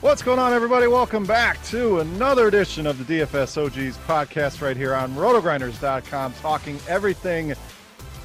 What's going on, everybody? Welcome back to another edition of the DFS OGs podcast right here on rotogrinders.com, talking everything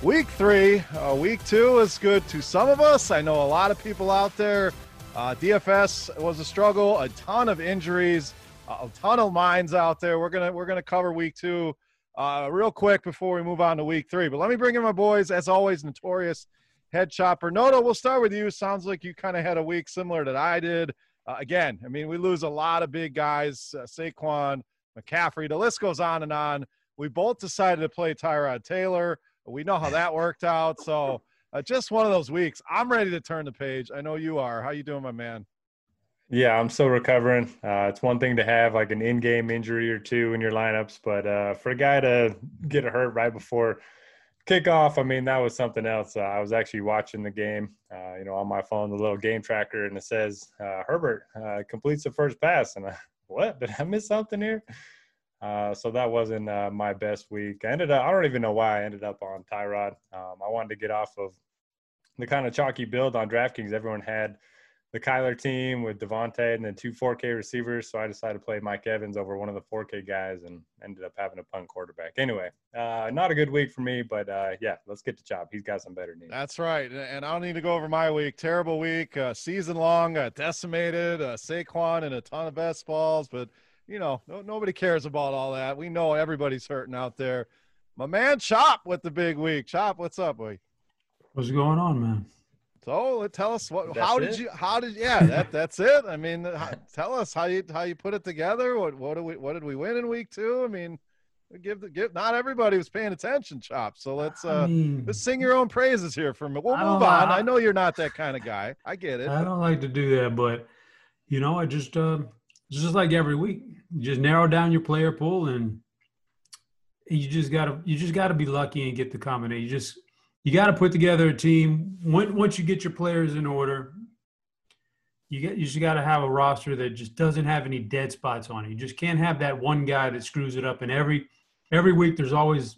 week three. Uh, week two is good to some of us. I know a lot of people out there. Uh, DFS was a struggle, a ton of injuries, a ton of minds out there. We're gonna we're gonna cover week two uh, real quick before we move on to week three. But let me bring in my boys, as always, notorious head chopper. Noto, we'll start with you. Sounds like you kind of had a week similar that I did. Uh, again, I mean, we lose a lot of big guys, uh, Saquon, McCaffrey, the list goes on and on. We both decided to play Tyrod Taylor. We know how that worked out. So uh, just one of those weeks. I'm ready to turn the page. I know you are. How you doing, my man? Yeah, I'm still recovering. Uh, it's one thing to have like an in-game injury or two in your lineups, but uh, for a guy to get hurt right before kickoff, I mean, that was something else. Uh, I was actually watching the game, uh, you know, on my phone, the little game tracker, and it says uh, Herbert uh, completes the first pass, and I, what? Did I miss something here? Uh, so that wasn't uh, my best week. I ended up, I don't even know why I ended up on Tyrod. Um, I wanted to get off of the kind of chalky build on DraftKings everyone had the Kyler team with Davante and then two 4K receivers. So I decided to play Mike Evans over one of the 4K guys and ended up having a punt quarterback. Anyway, uh, not a good week for me, but uh, yeah, let's get to Chop. He's got some better news. That's right. And I don't need to go over my week. Terrible week, uh, season long, uh, decimated, uh, Saquon and a ton of best balls. But, you know, no, nobody cares about all that. We know everybody's hurting out there. My man Chop with the big week. Chop, what's up, boy? What's going on, man? So tell us what, That's how it? did you, how did, yeah, that, that's it. I mean, how, tell us how you, how you put it together. What, what did we, what did we win in week two? I mean, give the, give, not everybody was paying attention, Chop. So let's, uh, I mean, let's sing your own praises here for me. We'll move on. I- I know you're not that kind of guy. I get it. I don't like to do that, but you know, I just uh, it's just like every week, you just narrow down your player pool, and you just gotta you just gotta be lucky and get the combination. You just you got to put together a team. When, once you get your players in order, you get you just got to have a roster that just doesn't have any dead spots on it. You just can't have that one guy that screws it up. And every every week, there's always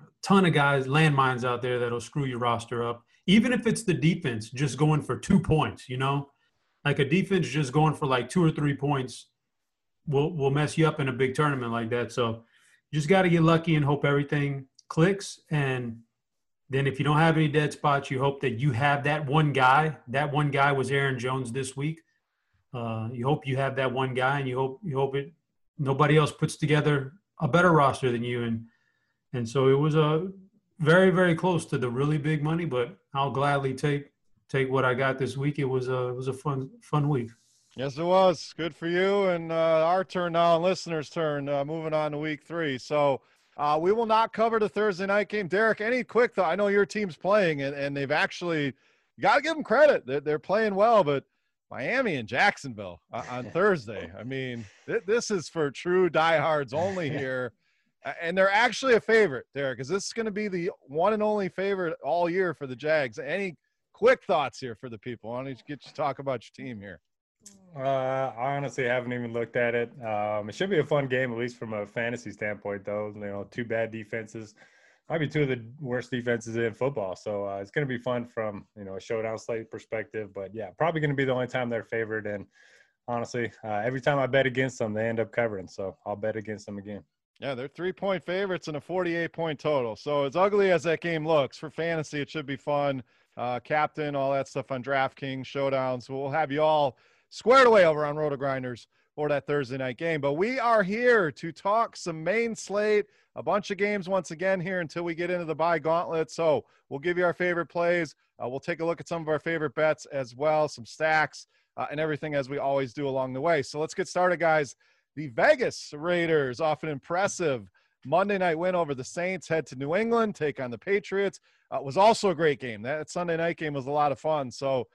a ton of guys, landmines out there that'll screw your roster up. Even if it's the defense just going for two points, you know, like a defense just going for like two or three points will will mess you up in a big tournament like that. So you just got to get lucky and hope everything clicks and then if you don't have any dead spots, you hope that you have that one guy. That one guy was Aaron Jones this week. Uh, you hope you have that one guy, and you hope you hope it nobody else puts together a better roster than you. And and so it was a very very close to the really big money, but I'll gladly take take what I got this week. It was a it was a fun fun week. Yes, it was good for you. And uh, our turn now, and listeners' turn. Uh, moving on to week three. So Uh, we will not cover the Thursday night game. Derek, any quick thought? I know your team's playing, and, and they've actually got to give them credit. They're, they're playing well, but Miami and Jacksonville uh, on Thursday. I mean, th- this is for true diehards only here. and they're actually a favorite, Derek, because this is going to be the one and only favorite all year for the Jags. Any quick thoughts here for the people? I want to get you to talk about your team here. Uh, I honestly haven't even looked at it. Um, it should be a fun game, at least from a fantasy standpoint, though. You know, two bad defenses, might be two of the worst defenses in football. So uh, it's going to be fun from you know a showdown slate perspective. But yeah, probably going to be the only time they're favored. And honestly, uh, every time I bet against them, they end up covering. So I'll bet against them again. Yeah, they're three point favorites and a 48 point total. So, as ugly as that game looks for fantasy, it should be fun. Uh, captain, all that stuff on DraftKings, showdowns. We'll have you all squared away over on Roto Grinders for that Thursday night game. But we are here to talk some main slate, a bunch of games once again here until we get into the bye gauntlet. So we'll give you our favorite plays. Uh, we'll take a look at some of our favorite bets as well, some stacks, uh, and everything as we always do along the way. So let's get started, guys. The Vegas Raiders, often impressive Monday night win over the Saints, head to New England, take on the Patriots. Uh, was also a great game. That Sunday night game was a lot of fun. So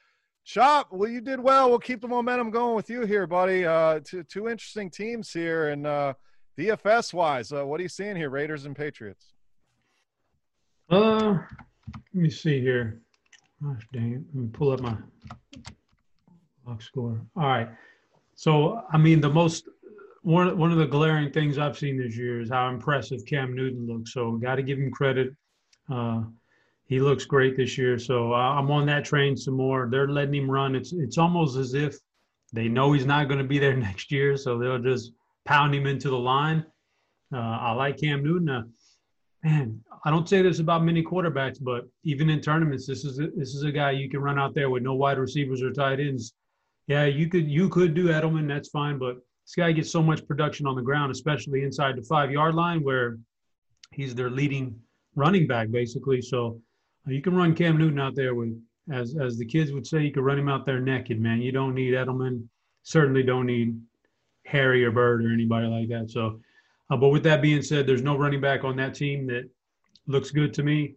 Chop, well, you did well. We'll keep the momentum going with you here, buddy. Uh, two, two interesting teams here, and uh, DFS wise, uh, what are you seeing here, Raiders and Patriots? Uh, let me see here. Gosh dang it! Let me pull up my box score. All right. So, I mean, the most one one of the glaring things I've seen this year is how impressive Cam Newton looks. So, got to give him credit. Uh, he looks great this year. So uh, I'm on that train some more. They're letting him run. It's it's almost as if they know he's not going to be there next year, so they'll just pound him into the line. Uh, I like Cam Newton. Uh, man, I don't say this about many quarterbacks, but even in tournaments, this is a, this is a guy you can run out there with no wide receivers or tight ends. Yeah, you could you could do Edelman, that's fine, but this guy gets so much production on the ground, especially inside the five yard line where he's their leading running back basically. So you can run Cam Newton out there with, as as the kids would say, you can run him out there naked, man. You don't need Edelman. Certainly don't need Harry or Byrd or anybody like that. So, uh, but with that being said, there's no running back on that team that looks good to me.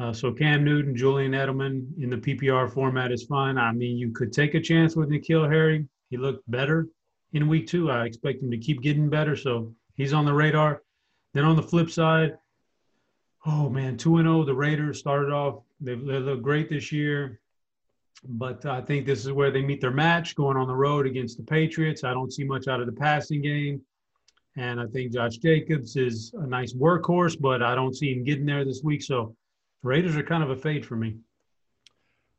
Uh, so Cam Newton, Julian Edelman in the PPR format is fine. I mean, you could take a chance with N'Keal Harry. He looked better in week two. I expect him to keep getting better. So he's on the radar. Then on the flip side, oh man, two and zero. Oh, the Raiders started off. They, they look great this year, but I think this is where they meet their match going on the road against the Patriots. I don't see much out of the passing game, and I think Josh Jacobs is a nice workhorse, but I don't see him getting there this week. So Raiders are kind of a fade for me.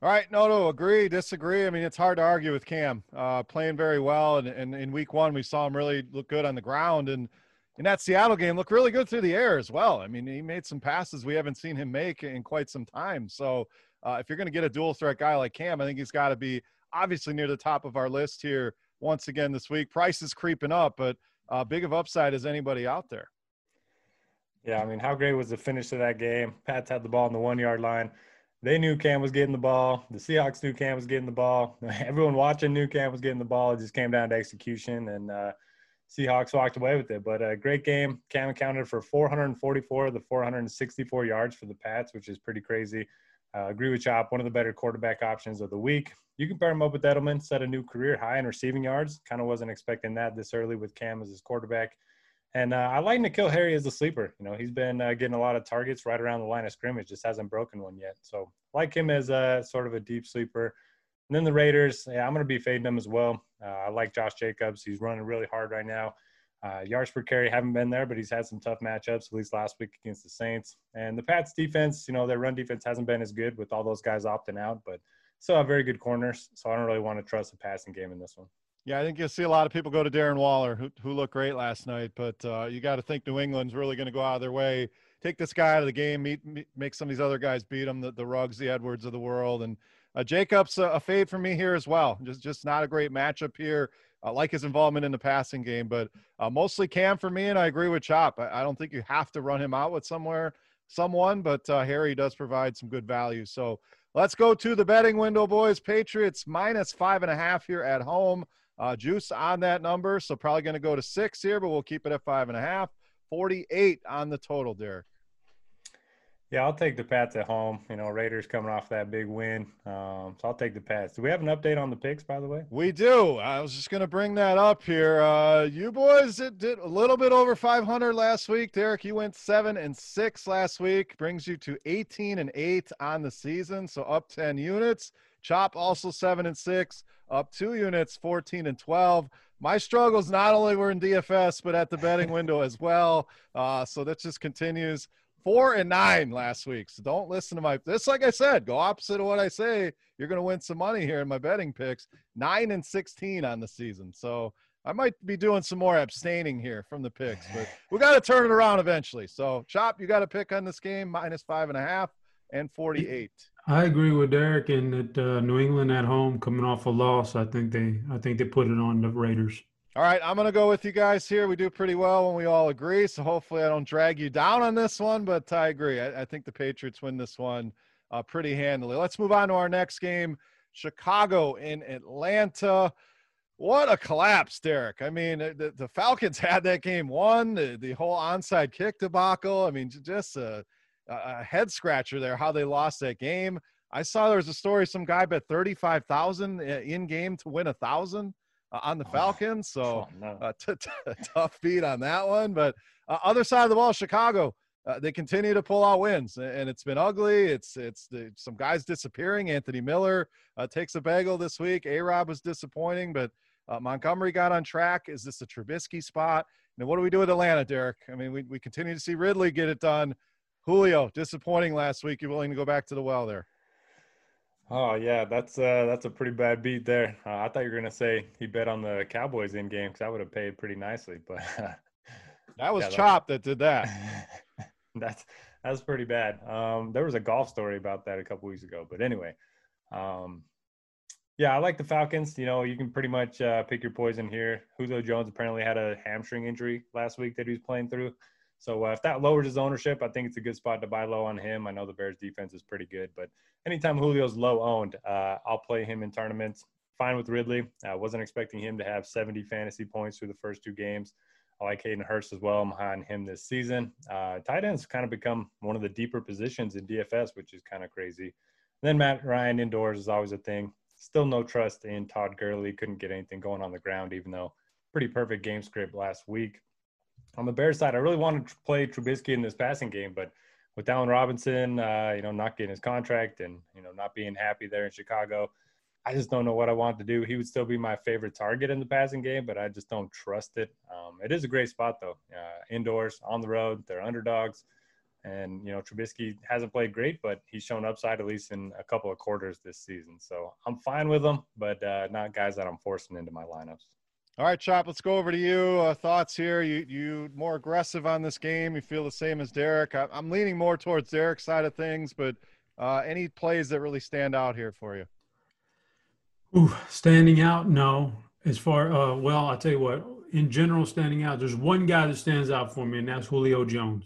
All right, no, no, agree, disagree. I mean, it's hard to argue with Cam uh, playing very well, and, and in week one we saw him really look good on the ground, and in that Seattle game looked really good through the air as well. I mean, he made some passes we haven't seen him make in quite some time. So uh, if you're going to get a dual threat guy like Cam, I think he's got to be obviously near the top of our list here once again this week. Price is creeping up, but uh, big of upside as anybody out there. Yeah, I mean, how great was the finish of that game? Pats had the ball on the one yard line. They knew Cam was getting the ball. The Seahawks knew Cam was getting the ball. Everyone watching knew Cam was getting the ball. It just came down to execution. And uh, Seahawks walked away with it. But a great game. Cam accounted for 444 of the 464 yards for the Pats, which is pretty crazy. Uh, agree with Chop, one of the better quarterback options of the week. You can pair him up with Edelman, set a new career high in receiving yards. Kind of wasn't expecting that this early with Cam as his quarterback. And uh, I like N'Keal Harry as a sleeper. You know, he's been uh, getting a lot of targets right around the line of scrimmage, just hasn't broken one yet. So like him as a sort of a deep sleeper. And then the Raiders, yeah, I'm going to be fading them as well. Uh, I like Josh Jacobs. He's running really hard right now. Uh, yards per carry haven't been there, but he's had some tough matchups, at least last week against the Saints. And the Pats defense, you know, their run defense hasn't been as good with all those guys opting out, but still have very good corners. So I don't really want to trust the passing game in this one. Yeah, I think you'll see a lot of people go to Darren Waller, who, who looked great last night. But uh, you got to think New England's really going to go out of their way, take this guy out of the game, meet, meet, make some of these other guys beat him, the, the Ruggs, the Edwards of the world, and uh, Jacobs a, a fade for me here as well. Just just not a great matchup here. I like his involvement in the passing game, but uh, mostly Cam for me. And I agree with Chop. I, I, don't think you have to run him out with somewhere, someone, but uh, Harry does provide some good value. So let's go to the betting window, boys. Patriots minus five and a half here at home. Uh, juice on that number, so probably going to go to six here, but we'll keep it at five and a half. 48 on the total, Derek. Yeah, I'll take the Pats at home. You know, Raiders coming off that big win. Um, so I'll take the Pats. Do we have an update on the picks, by the way? We do. I was just going to bring that up here. Uh, you boys did, did a little bit over 500 last week. Derek, you went seven and six last week, brings you to 18 and eight on the season. So up 10 units. Chop also seven and six, up two units, 14 and 12 my struggles not only were in DFS but at the betting window as well. Uh, so that just continues four and nine last week. So don't listen to my this. Like I said, go opposite of what I say. You're going to win some money here in my betting picks. Nine and sixteen on the season. So I might be doing some more abstaining here from the picks, but we got to turn it around eventually. So chop, you got a pick on this game minus five and a half and forty-eight. I agree with Derek and that uh, New England at home coming off a loss. I think they I think they put it on the Raiders. All right, I'm going to go with you guys here. We do pretty well when we all agree. So hopefully I don't drag you down on this one, but I agree. I, I think the Patriots win this one uh, pretty handily. Let's move on to our next game Chicago in Atlanta. What a collapse, Derek. I mean, the, the Falcons had that game won, the, the whole onside kick debacle. I mean, just a, a head scratcher there how they lost that game. I saw there was a story some guy bet 35,000 uh, in game to win a 1,000 uh, on the oh, Falcons. So oh, uh, t- t- tough beat on that one. But uh, other side of the ball, Chicago. Uh, they continue to pull out wins, and it's been ugly. It's it's the, some guys disappearing. Anthony Miller uh, takes a bagel this week. A Rob was disappointing, but uh, Montgomery got on track. Is this a Trubisky spot? And what do we do with Atlanta, Derek? I mean, we, we continue to see Ridley get it done. Julio, disappointing last week. You're willing to go back to the well there? Oh yeah, that's uh, that's a pretty bad beat there. Uh, I thought you were gonna say he bet on the Cowboys in game because that would have paid pretty nicely, but that was yeah, Chop that did that. that's that's pretty bad. Um, there was a golf story about that a couple weeks ago, but anyway, um, yeah, I like the Falcons. You know, you can pretty much uh, pick your poison here. Julio Jones apparently had a hamstring injury last week that he was playing through. So uh, if that lowers his ownership, I think it's a good spot to buy low on him. I know the Bears defense is pretty good, but anytime Julio's low owned, uh, I'll play him in tournaments. Fine with Ridley. I wasn't expecting him to have 70 fantasy points through the first two games. I like Hayden Hurst as well. I'm high on him this season. Uh, tight ends kind of become one of the deeper positions in DFS, which is kind of crazy. And then Matt Ryan indoors is always a thing. Still no trust in Todd Gurley. Couldn't get anything going on the ground, even though pretty perfect game script last week on the Bears side, I really wanted to play Trubisky in this passing game, but with Allen Robinson, uh, you know, not getting his contract and you know not being happy there in Chicago, I just don't know what I want to do. He would still be my favorite target in the passing game, but I just don't trust it. Um, it is a great spot though, uh, indoors, on the road. They're underdogs, and you know Trubisky hasn't played great, but he's shown upside at least in a couple of quarters this season. So I'm fine with him, but uh, not guys that I'm forcing into my lineups. All right, Chop, let's go over to you. Uh, thoughts here? You you more aggressive on this game? You feel the same as Derek? I, am leaning more towards Derek's side of things, but uh, any plays that really stand out here for you? Ooh, standing out? No. As far, uh, well, I'll tell you what. In general, standing out, there's one guy that stands out for me, and that's Julio Jones.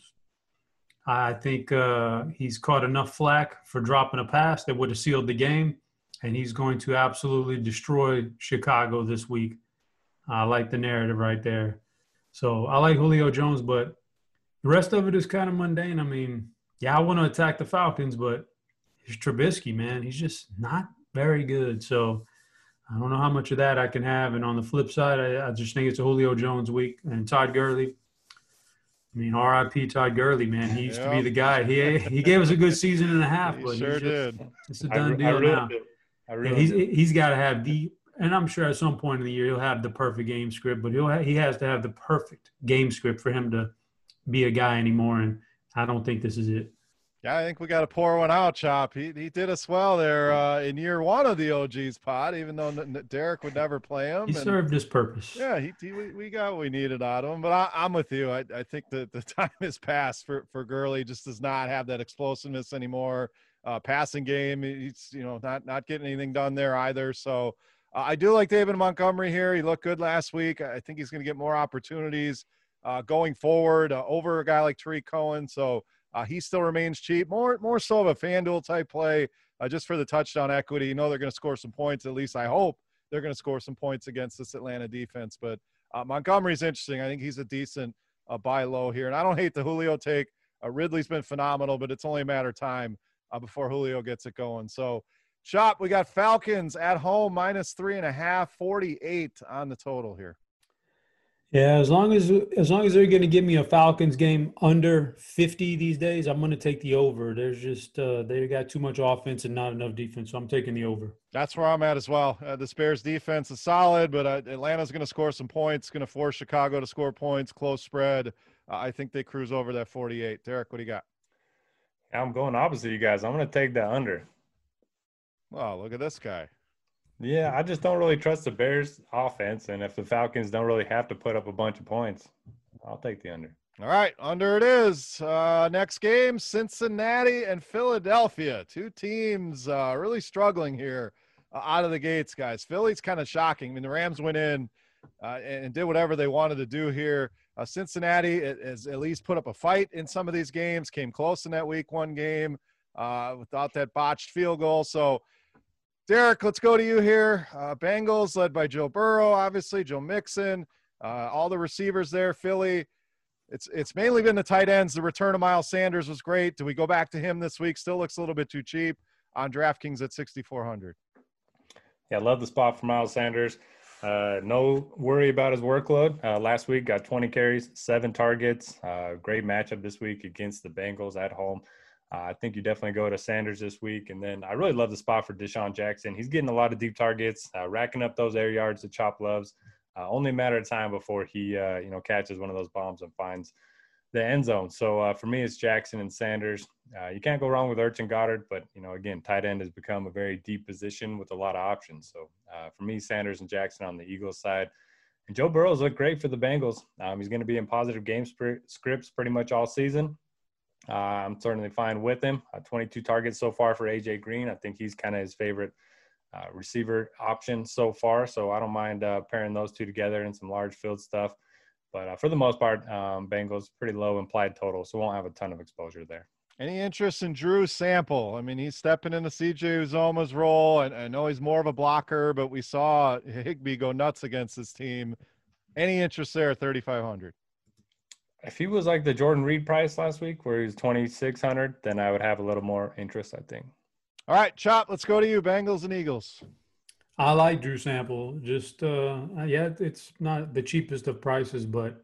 I think uh, he's caught enough flack for dropping a pass that would have sealed the game, and he's going to absolutely destroy Chicago this week. I like the narrative right there. So I like Julio Jones, but the rest of it is kind of mundane. I mean, yeah, I want to attack the Falcons, but it's Trubisky, man. He's just not very good. So I don't know how much of that I can have. And on the flip side, I, I just think it's a Julio Jones week. And Todd Gurley, I mean, R.I.P. Todd Gurley, man. He used to be the guy. He he gave us a good season and a half, but sure just, did. It's a done I, deal I now. Yeah, he's he's got to have the and I'm sure at some point in the year he'll have the perfect game script, but he'll ha- he has to have the perfect game script for him to be a guy anymore. And I don't think this is it. Yeah, I think we got to pour one out, Chop. He he did us well there uh, in year one of the OG's pod, even though Derek would never play him. He served his purpose. Yeah, he, he, we got what we needed out of him. But I, am with you. I, I think that the time has passed for for Gurley. Just does not have that explosiveness anymore. Uh, passing game, he's you know not not getting anything done there either. So uh, I do like David Montgomery here. He looked good last week. I think he's going to get more opportunities uh, going forward uh, over a guy like Tarik Cohen. So uh, he still remains cheap. More more so of a FanDuel type play uh, just for the touchdown equity. You know they're going to score some points. At least I hope they're going to score some points against this Atlanta defense. But uh, Montgomery's interesting. I think he's a decent buy low here. And I don't hate the Julio take. Ridley's been phenomenal, but it's only a matter of time before Julio gets it going. So, Chop, we got Falcons at home minus three and a half, 48 on the total here. Yeah, as long as as long as they're going to give me a Falcons game under 50 these days, I'm going to take the over. There's just uh, they got too much offense and not enough defense, so I'm taking the over. That's where I'm at as well. Uh, the Bears defense is solid, but uh, Atlanta's going to score some points, going to force Chicago to score points, close spread. Uh, I think they cruise over that 48. Derek, what do you got? I'm going opposite you guys. I'm going to take that under. Oh, look at this guy. Yeah, I just don't really trust the Bears offense. And if the Falcons don't really have to put up a bunch of points, I'll take the under. All right, under it is. Uh, next game Cincinnati and Philadelphia. Two teams uh, really struggling here uh, out of the gates, guys. Philly's kind of shocking. I mean, the Rams went in uh, and, did whatever they wanted to do here. Uh, Cincinnati has at least put up a fight in some of these games, came close in that week one game uh, without that botched field goal. So, Derek, let's go to you here. Uh, Bengals led by Joe Burrow, obviously Joe Mixon, uh, all the receivers there. Philly, it's it's mainly been the tight ends. The return of Miles Sanders was great. Do we go back to him this week? Still looks a little bit too cheap on DraftKings at 6,400. Yeah, I love the spot for Miles Sanders. Uh, no worry about his workload. Uh, last week got 20 carries, seven targets. Uh, great matchup this week against the Bengals at home. Uh, I think you definitely go to Sanders this week. And then I really love the spot for DeSean Jackson. He's getting a lot of deep targets, uh, racking up those air yards that Chop loves. Uh, only a matter of time before he, uh, you know, catches one of those bombs and finds the end zone. So uh, for me, it's Jackson and Sanders. Uh, you can't go wrong with Ertz and Goedert, but you know, again, tight end has become a very deep position with a lot of options. So for me, Sanders and Jackson on the Eagles side. And Joe Burrow's looked great for the Bengals. Um, he's going to be in positive game scripts pretty much all season. Uh, I'm certainly fine with him. Uh, 22 targets so far for AJ Green. I think he's kind of his favorite uh, receiver option so far. So I don't mind uh, pairing those two together in some large field stuff. But uh, for the most part, um, Bengals pretty low implied total, so won't have a ton of exposure there. Any interest in Drew Sample? I mean, he's stepping into CJ Uzomah's role, and I know he's more of a blocker, but we saw Higbee go nuts against this team. Any interest there 3,500? If he was like the Jordan Reed price last week, where he was twenty six hundred, then I would have a little more interest. I think. All right, Chop. Let's go to you, Bengals and Eagles. I like Drew Sample. Just uh, yeah, it's not the cheapest of prices, but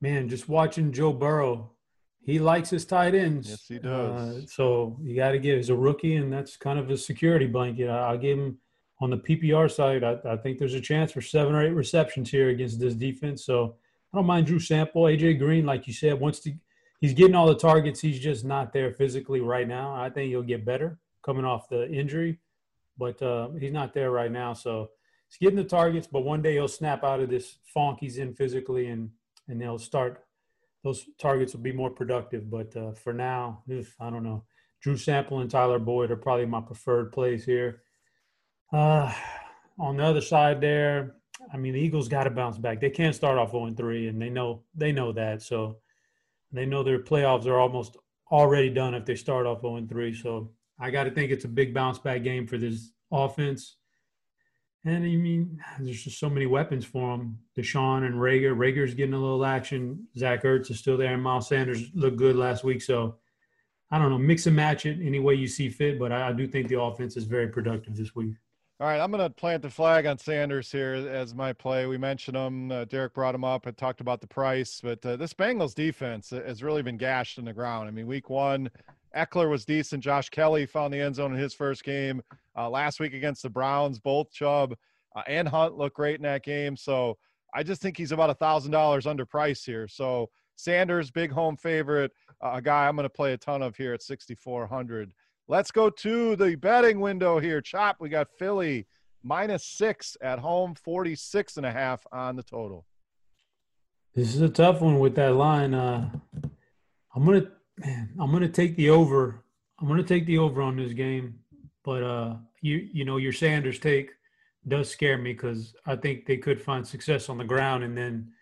man, just watching Joe Burrow, he likes his tight ends. Yes, he does. Uh, so you got to give. He's a rookie, and that's kind of a security blanket. I, will give him on the PPR side. I, I think there's a chance for seven or eight receptions here against this defense. So I don't mind Drew Sample. AJ Green, like you said, wants to he's getting all the targets. He's just not there physically right now. I think he'll get better coming off the injury, but uh, he's not there right now. So he's getting the targets, but one day he'll snap out of this funk he's in physically, and and they'll start. Those targets will be more productive. But uh, for now, I don't know. Drew Sample and Tyler Boyd are probably my preferred plays here. Uh, on the other side there, I mean, the Eagles got to bounce back. They can't start off 0 3, and they know they know that. So they know their playoffs are almost already done if they start off 0 3. So I got to think it's a big bounce back game for this offense. And I mean, there's just so many weapons for them. DeSean and Reagor. Reagor's getting a little action. Zach Ertz is still there, and Miles Sanders looked good last week. So I don't know, mix and match it any way you see fit. But I, I do think the offense is very productive this week. All right, I'm going to plant the flag on Sanders here as my play. We mentioned him. Uh, Derek brought him up and talked about the price, but uh, this Bengals defense has really been gashed in the ground. I mean, week one, Ekeler was decent. Josh Kelley found the end zone in his first game. Uh, last week against the Browns, both Chubb uh, and Hunt looked great in that game. So I just think he's about a thousand dollars underpriced here. So Sanders, big home favorite, uh, a guy I'm going to play a ton of here at 6,400. Let's go to the betting window here. Chop, we got Philly minus six at home, 46 and a half on the total. This is a tough one with that line. Uh, I'm gonna, man, I'm gonna take the over. I'm gonna take the over on this game, but uh, you, you know, your Sanders take does scare me because I think they could find success on the ground and then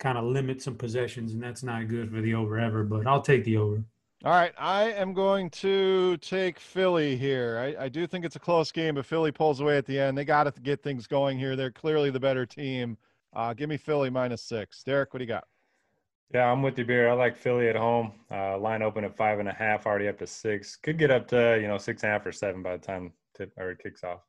kind of limit some possessions, and that's not good for the over ever. But I'll take the over. All right, I am going to take Philly here. I, I, do think it's a close game, but Philly pulls away at the end. They got to get things going here. They're clearly the better team. Uh, give me Philly minus six. Derek, what do you got? Yeah, I'm with you, Beer. I like Philly at home. Uh, line open at five and a half, already up to six. Could get up to you know six and a half or seven by the time tip or it kicks off.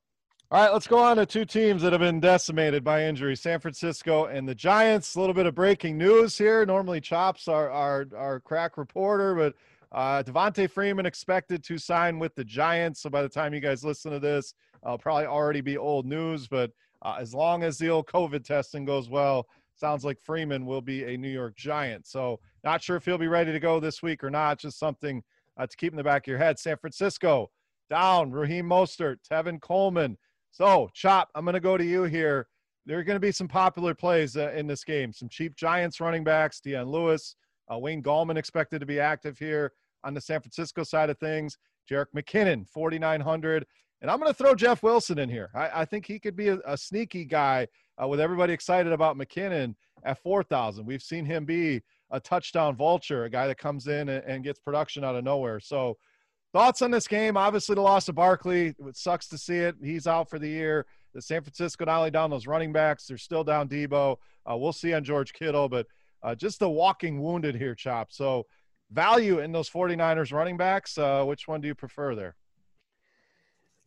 All right, let's go on to two teams that have been decimated by injury: San Francisco and the Giants. A little bit of breaking news here. Normally, Chops our our, our crack reporter, but uh, Devonta Freeman expected to sign with the Giants. So by the time you guys listen to this, I'll probably already be old news. But uh, as long as the old COVID testing goes well, sounds like Freeman will be a New York Giant. So not sure if he'll be ready to go this week or not. Just something uh, to keep in the back of your head. San Francisco down. Raheem Mostert, Tevin Coleman. So Chop, I'm going to go to you here. There are going to be some popular plays uh, in this game. Some cheap Giants running backs, Dion Lewis, uh, Wayne Gallman expected to be active here on the San Francisco side of things. Jerick McKinnon, 4,900. And I'm going to throw Jeff Wilson in here. I, I think he could be a, a sneaky guy uh, with everybody excited about McKinnon at 4,000. We've seen him be a touchdown vulture, a guy that comes in and, and, gets production out of nowhere. So, thoughts on this game? Obviously, the loss of Barkley. It sucks to see it. He's out for the year. The San Francisco not only down those running backs, they're still down Deebo. Uh, we'll see on George Kittle, but uh, just the walking wounded here, Chop. So, value in those 49ers running backs. Uh, which one do you prefer there?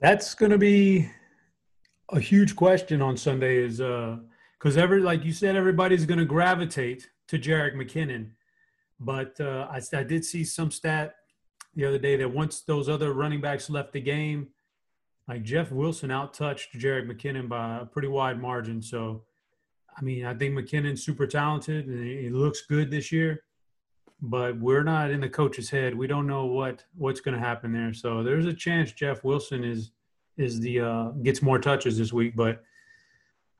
That's going to be a huge question on Sunday is because uh, every like you said, everybody's going to gravitate to Jerick McKinnon, but uh, I, I did see some stat the other day that once those other running backs left the game, like Jeff Wilson outtouched Jerick McKinnon by a pretty wide margin. So, I mean, I think McKinnon's super talented and he looks good this year, but we're not in the coach's head. We don't know what what's going to happen there. So there's a chance Jeff Wilson is is the uh, gets more touches this week, but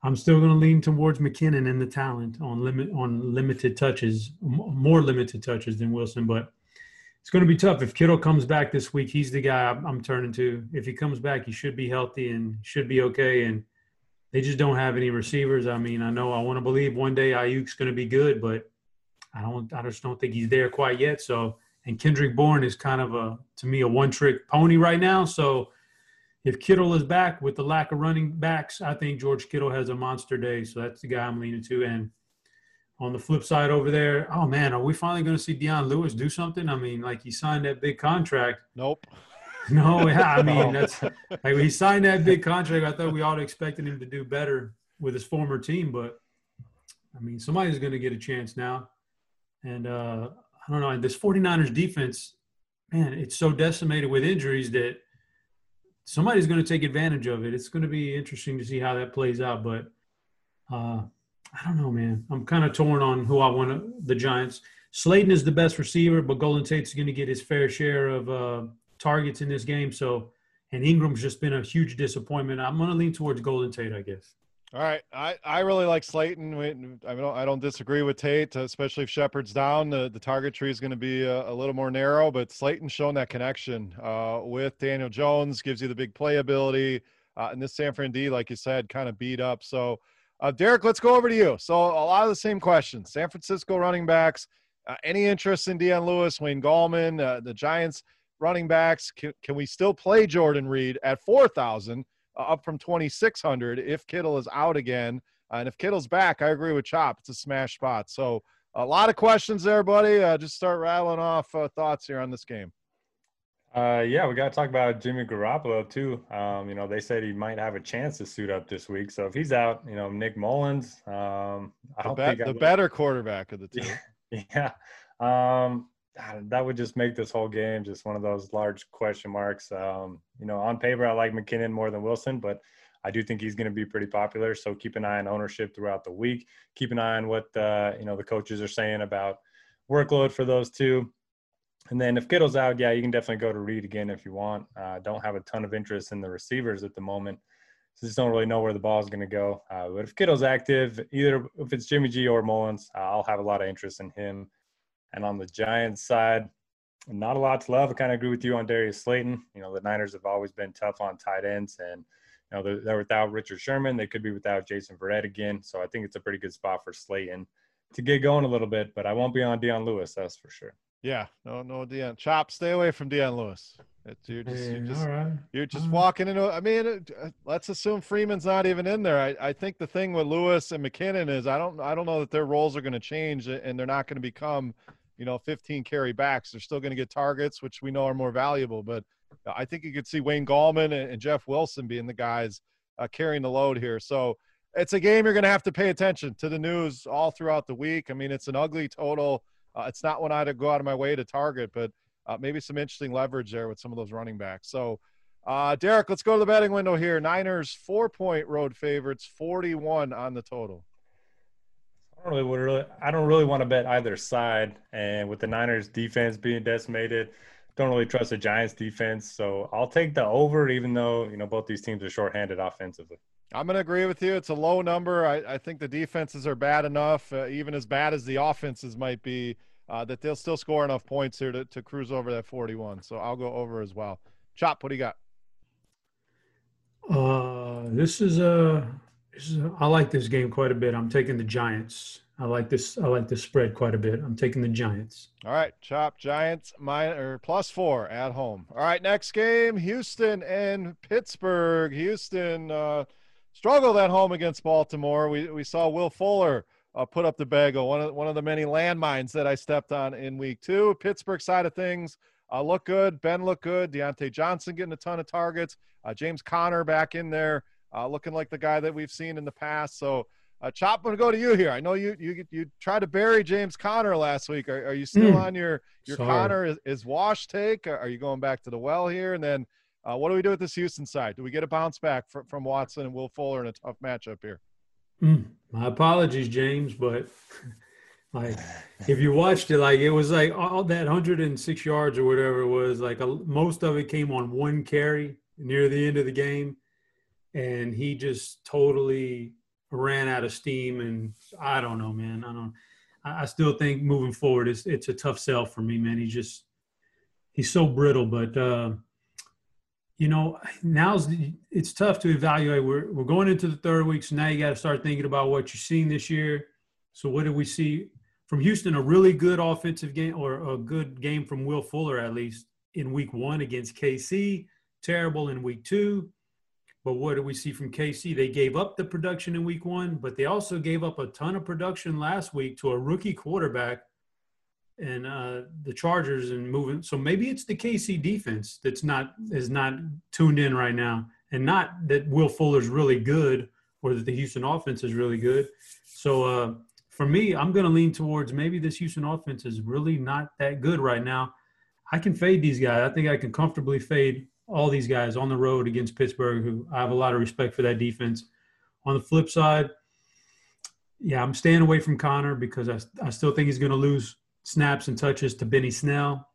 I'm still going to lean towards McKinnon and the talent on limit on limited touches, more limited touches than Wilson. But it's going to be tough if Kittle comes back this week. He's the guy I'm turning to. If he comes back, he should be healthy and should be okay. And they just don't have any receivers. I mean, I know I want to believe one day Aiyuk's going to be good, but I don't. I just don't think he's there quite yet. So, and Kendrick Bourne is kind of a to me a one trick pony right now. So if Kittle is back with the lack of running backs, I think George Kittle has a monster day. So that's the guy I'm leaning to. And on the flip side over there, oh man, are we finally going to see Dion Lewis do something? I mean, like he signed that big contract. Nope. No, yeah, I mean that's like he signed that big contract. I thought we all expected him to do better with his former team, but I mean somebody's going to get a chance now. And uh, I don't know, and this 49ers defense, man, it's so decimated with injuries that somebody's going to take advantage of it. It's going to be interesting to see how that plays out. But uh, I don't know, man. I'm kind of torn on who I want to, the Giants. Slayton is the best receiver, but Golden Tate's going to get his fair share of uh, targets in this game. So, and Engram's just been a huge disappointment. I'm going to lean towards Golden Tate, I guess. All right, I, I really like Slayton. I don't I don't disagree with Tate, especially if Shepard's down. The, the target tree is going to be a, a, little more narrow, but Slayton's shown that connection uh, with Daniel Jones, gives you the big playability. Uh, and this San Fran D, like you said, kind of beat up. So, uh, Derek, let's go over to you. So, a lot of the same questions. San Francisco running backs. Uh, any interest in Dion Lewis, Wayne Gallman, uh, the Giants running backs? Can, can we still play Jordan Reed at four thousand? Uh, up from 2,600 if Kittle is out again. Uh, and if Kittle's back, I agree with Chop. It's a smash spot. So a lot of questions there, buddy. Uh, just start rattling off uh, thoughts here on this game. Uh, yeah, we got to talk about Jimmy Garoppolo too. Um, you know, they said he might have a chance to suit up this week. So if he's out, you know, Nick Mullens, um, I the, be- think the better quarterback of the two. Yeah. Um, that would just make this whole game just one of those large question marks. Um, you know, on paper, I like McKinnon more than Wilson, but I do think he's going to be pretty popular. So keep an eye on ownership throughout the week. Keep an eye on what uh, you know the coaches are saying about workload for those two. And then if Kittle's out, yeah, you can definitely go to Reed again if you want. Uh, don't have a ton of interest in the receivers at the moment. So just don't really know where the ball is going to go. Uh, but if Kittle's active, either if it's Jimmy G or Mullens, uh, I'll have a lot of interest in him. And on the Giants side, not a lot to love. I kind of agree with you on Darius Slayton. You know, the Niners have always been tough on tight ends, and you know they're, they're without Richard Sherman. They could be without Jason Verrett again. So I think it's a pretty good spot for Slayton to get going a little bit. But I won't be on Dion Lewis, that's for sure. Yeah, no, no Dion. Chop, stay away from Dion Lewis. It's, you're just, you're just, all right. you're just all right. walking into. I mean, it- uh, let's assume Freeman's not even in there. I, I think the thing with Lewis and McKinnon is I don't I don't know that their roles are going to change and they're not going to become, you know, 15 carry backs. They're still going to get targets, which we know are more valuable. But I think you could see Wayne Gallman and, Jeff Wilson being the guys uh, carrying the load here. So it's a game you're going to have to pay attention to the news all throughout the week. I mean, it's an ugly total. Uh, it's not one I'd go out of my way to target, but uh, maybe some interesting leverage there with some of those running backs. So, uh, Derek, let's go to the betting window here. Niners four point road favorites, 41 on the total. I don't really, would really, I don't really want to bet either side. And with the Niners defense being decimated, don't really trust the Giants defense. So I'll take the over, even though you know both these teams are shorthanded offensively. I'm going to agree with you. It's a low number. I, I think the defenses are bad enough, uh, even as bad as the offenses might be, uh, that they'll still score enough points here to, to cruise over that 41. So I'll go over as well. Chop, what do you got? Uh, this is a, this is a. I like this game quite a bit. I'm taking the Giants. I like this. I like this spread quite a bit. I'm taking the Giants. All right, Chop Giants minus or plus four at home. All right, next game, Houston and Pittsburgh. Houston uh, struggled at home against Baltimore. We we saw Will Fuller uh, put up the bagel, one of one of the many landmines that I stepped on in week two. Pittsburgh side of things uh, look good. Ben looked good. Diontae Johnson getting a ton of targets. Uh, James Conner back in there, uh, looking like the guy that we've seen in the past. So. Uh, Chop, I'm going to go to you here. I know you you you tried to bury James Conner last week. Are, are you still Mm. on your your Sorry. Conner is, is wash take? Are you going back to the well here? And then uh, what do we do with this Houston side? Do we get a bounce back from, from Watson and Will Fuller in a tough matchup here? Mm, my apologies, James, but like if you watched it, like it was like all that 106 yards or whatever it was, like a, most of it came on one carry near the end of the game, and he just totally ran out of steam. And I don't know, man. I don't. I still think moving forward, it's it's a tough sell for me, man. He just he's so brittle, but. uh you know, now's it's tough to evaluate. We're we're going into the third week, so now you got to start thinking about what you're seeing this year. So what did we see from Houston? A really good offensive game, or a good game from Will Fuller at least in week one against KC. Terrible in week two. But what do we see from KC? They gave up the production in week one, but they also gave up a ton of production last week to a rookie quarterback and uh, the Chargers and moving. So maybe it's the KC defense that's not is not tuned in right now, and not that Will Fuller's really good or that the Houston offense is really good. So uh, for me, I'm going to lean towards maybe this Houston offense is really not that good right now. I can fade these guys. I think I can comfortably fade all these guys on the road against Pittsburgh, who I have a lot of respect for that defense. On the flip side, yeah, I'm staying away from Conner because I, I still think he's going to lose snaps and touches to Benny Snell.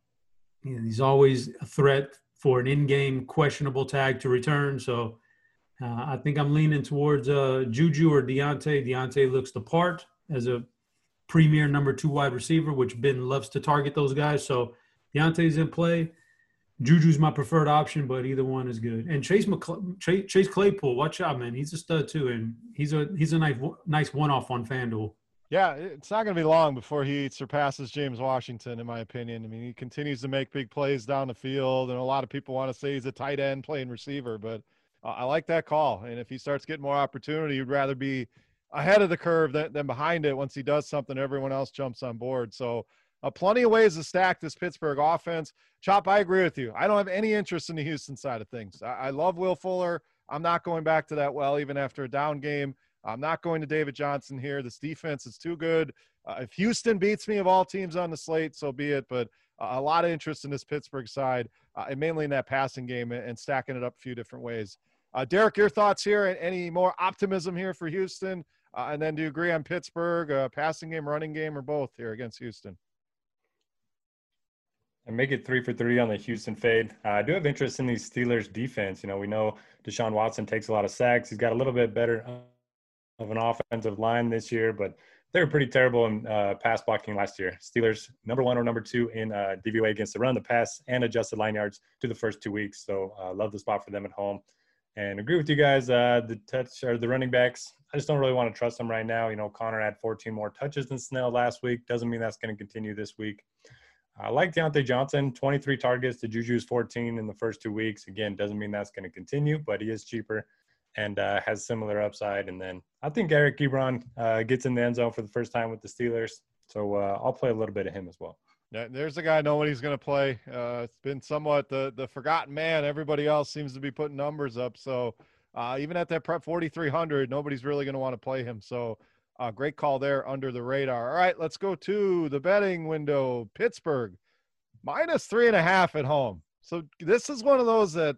You know, he's always a threat for an in-game questionable tag to return. So uh, I think I'm leaning towards uh, Juju or Diontae. Diontae looks the part as a premier number two wide receiver, which Ben loves to target those guys. So Diontae's in play. Juju's my preferred option, but either one is good. And Chase McCl- Chase, Chase Claypool, watch out, man. He's a stud too, and he's a he's a nice nice one off on FanDuel. Yeah, it's not going to be long before he surpasses James Washington, in my opinion. I mean, he continues to make big plays down the field, and a lot of people want to say he's a tight end playing receiver, but I like that call. And if he starts getting more opportunity, you'd rather be ahead of the curve than, than behind it. Once he does something, everyone else jumps on board. So, uh, plenty of ways to stack this Pittsburgh offense. Chop, I agree with you. I don't have any interest in the Houston side of things. I, I love Will Fuller. I'm not going back to that well, even after a down game. I'm not going to David Johnson here. This defense is too good. Uh, if Houston beats me of all teams on the slate, so be it. But uh, a lot of interest in this Pittsburgh side, uh, and mainly in that passing game and, and stacking it up a few different ways. Uh, Derek, your thoughts here? Any more optimism here for Houston? Uh, and then do you agree on Pittsburgh, passing game, running game, or both here against Houston? And make it three for three on the Houston fade. Uh, I do have interest in these Steelers defense. You know, we know Deshaun Watson takes a lot of sacks. He's got a little bit better of an offensive line this year, but they were pretty terrible in uh, pass blocking last year. Steelers number one or number two in uh, DVOA against the run, the pass, and adjusted line yards to the first two weeks. So uh, love the spot for them at home. And agree with you guys. Uh, the touch or the running backs, I just don't really want to trust them right now. You know, Conner had 14 more touches than Snell last week. Doesn't mean that's going to continue this week. I like Diontae Johnson, 23 targets to Juju's 14 in the first two weeks. Again, doesn't mean that's going to continue, but he is cheaper and uh, has similar upside. And then I think Eric Ebron uh, gets in the end zone for the first time with the Steelers. So uh, I'll play a little bit of him as well. Yeah, there's a guy nobody's going to play. Uh, it's been somewhat the the forgotten man. Everybody else seems to be putting numbers up. So uh, even at that prep 4,300, nobody's really going to want to play him. So uh, great call there under the radar. All right, let's go to the betting window. Pittsburgh minus three and a half at home. So this is one of those that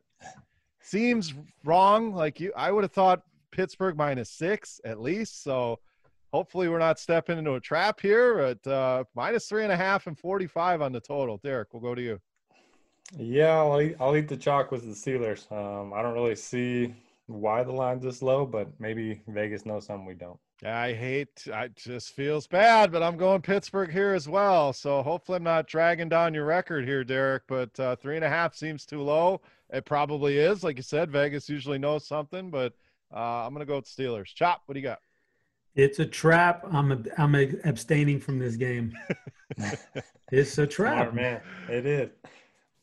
seems wrong. Like you, I would have thought Pittsburgh minus six at least. So hopefully we're not stepping into a trap here at uh, minus three and a half and 45 on the total. Derek, we'll go to you. Yeah, I'll eat, I'll eat the chalk with the Steelers. Um, I don't really see why the line's this low, but maybe Vegas knows something we don't. I hate. I just feels bad, but I'm going Pittsburgh here as well. So hopefully I'm not dragging down your record here, Derek. But uh, three and a half seems too low. It probably is. Like you said, Vegas usually knows something, but uh, I'm going to go with Steelers. Chop, what do you got? It's a trap. I'm a, I'm a abstaining from this game. it's a trap, Smart, man. It is.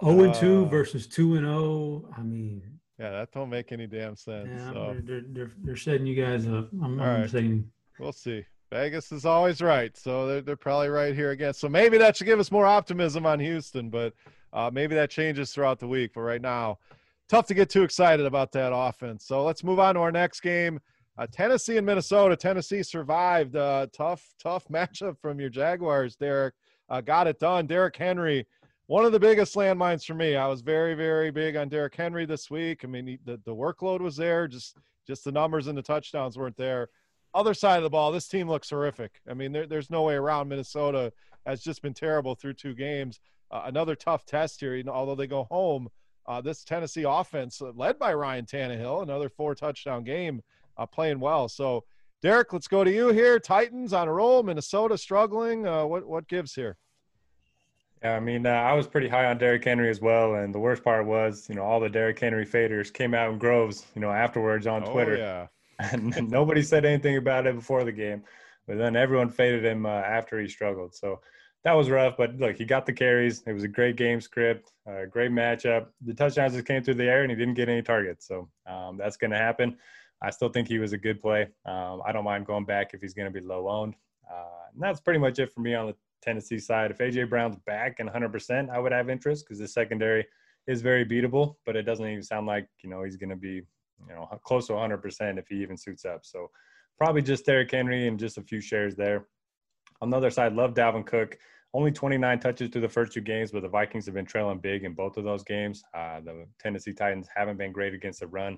0 and 2 Uh, versus 2 and 0. I mean, Yeah, that don't make any damn sense. yeah, so they're, they're, they're, setting you guys up. I'm, All right. saying we'll see. Vegas is always right, so they're, they're probably right here again. So maybe that should give us more optimism on Houston, but uh, maybe that changes throughout the week. But right now, tough to get too excited about that offense. So let's move on to our next game. Uh, Tennessee and Minnesota. Tennessee survived. Uh, tough, tough matchup from your Jaguars, Derek. Uh, got it done. Derrick Henry, one of the biggest landmines for me. I was very, very big on Derrick Henry this week. I mean, he, the, the workload was there, just just the numbers and the touchdowns weren't there. Other side of the ball, this team looks horrific. I mean, there, there's no way around. Minnesota has just been terrible through two games. Uh, another tough test here. You know, although they go home, uh, this Tennessee offense, uh, led by Ryan Tannehill, another four touchdown game, uh, playing well. So, Derek, let's go to you here. Titans on a roll. Minnesota struggling. Uh, what what gives here? Yeah, I mean, uh, I was pretty high on Derrick Henry as well, and the worst part was, you know, all the Derrick Henry faders came out in groves, you know, afterwards on Twitter, Oh, yeah. and nobody said anything about it before the game, but then everyone faded him uh, after he struggled. So that was rough. But look, he got the carries. It was a great game script, uh, great matchup. The touchdowns just came through the air, and he didn't get any targets. So um, that's going to happen. I still think he was a good play. Um, I don't mind going back if he's going to be low owned. Uh, and that's pretty much it for me on the Tennessee side. If AJ Brown's back and 100%, I would have interest because the secondary is very beatable, but it doesn't even sound like you know he's going to be you know close to 100% if he even suits up. So probably just Derrick Henry and just a few shares there. On the other side, love Dalvin Cook. Only 29 touches through the first two games, but the Vikings have been trailing big in both of those games. Uh, the Tennessee Titans haven't been great against the run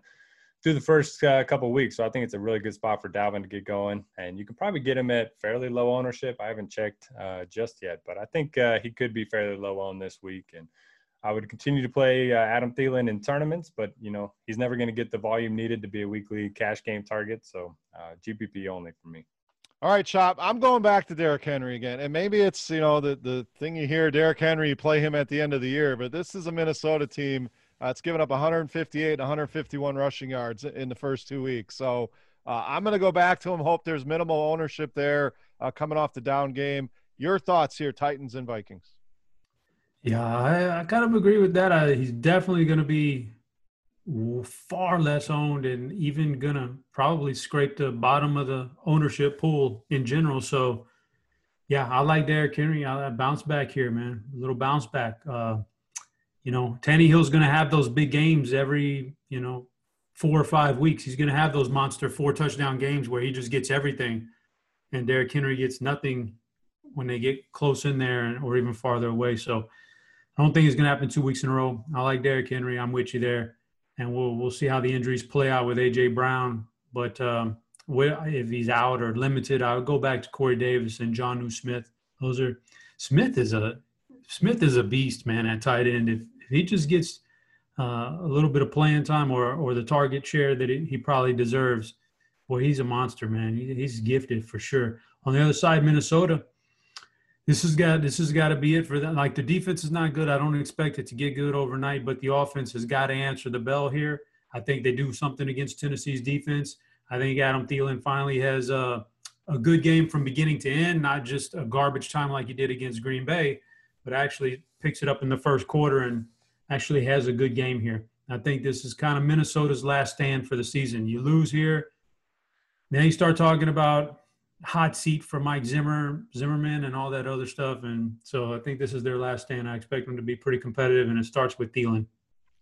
through the first uh, couple weeks. So I think it's a really good spot for Dalvin to get going. And you can probably get him at fairly low ownership. I haven't checked uh, just yet, but I think uh, he could be fairly low on this week. And I would continue to play uh, Adam Thielen in tournaments, but you know he's never going to get the volume needed to be a weekly cash game target. So uh, GPP only for me. All right, Chop. I'm going back to Derrick Henry again, and maybe it's you know the the thing you hear Derrick Henry you play him at the end of the year, but this is a Minnesota team. Uh, it's given up 158, 151 rushing yards in the first two weeks. So uh, I'm going to go back to him. Hope there's minimal ownership there uh, coming off the down game. Your thoughts here, Titans and Vikings? Yeah, I, I kind of agree with that. He's definitely going to be far less owned and even going to probably scrape the bottom of the ownership pool in general. So, yeah, I like Derrick Henry. I, I bounce back here, man. A little bounce back. Uh, you know, Tannehill's going to have those big games every, you know, four or five weeks. He's going to have those monster four touchdown games where he just gets everything, and Derrick Henry gets nothing when they get close in there or even farther away. So I don't think it's going to happen two weeks in a row. I like Derrick Henry. I'm with you there, and we'll we'll see how the injuries play out with AJ Brown. But um, if he's out or limited, I would go back to Corey Davis and Jonnu Smith. Those are Smith is a Smith is a beast, man, at tight end. If, if he just gets uh, a little bit of playing time or or the target share that he, probably deserves, well, he's a monster, man. He, he's gifted for sure. On the other side, Minnesota, this has got this has got to be it for them. Like the defense is not good. I don't expect it to get good overnight, but the offense has got to answer the bell here. I think they do something against Tennessee's defense. I think Adam Thielen finally has a, a good game from beginning to end, not just a garbage time like he did against Green Bay, but actually picks it up in the first quarter and actually has a good game here. I think this is kind of Minnesota's last stand for the season. You lose here, then you start talking about hot seat for Mike Zimmer, Zimmerman, and all that other stuff. And so I think this is their last stand. I expect them to be pretty competitive, and it starts with Thielen.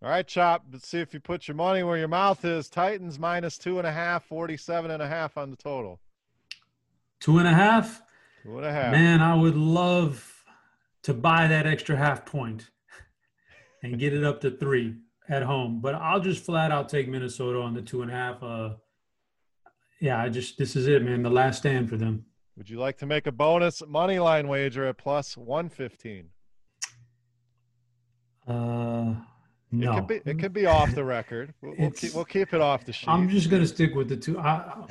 All right, Chop. Let's see if you put your money where your mouth is. Titans minus two and a half, 47 and a half on the total. Two and a half? Two and a half. Man, I would love to buy that extra half point and get it up to three at home. But I'll just flat out take Minnesota on the two and a half. Uh, yeah, I just this is it, man. The last stand for them. Would you like to make a bonus money line wager at plus one fifteen? Uh no. It could be it could be off the record. We'll, we'll keep we'll keep it off the sheet. I'm just gonna stick with the two. I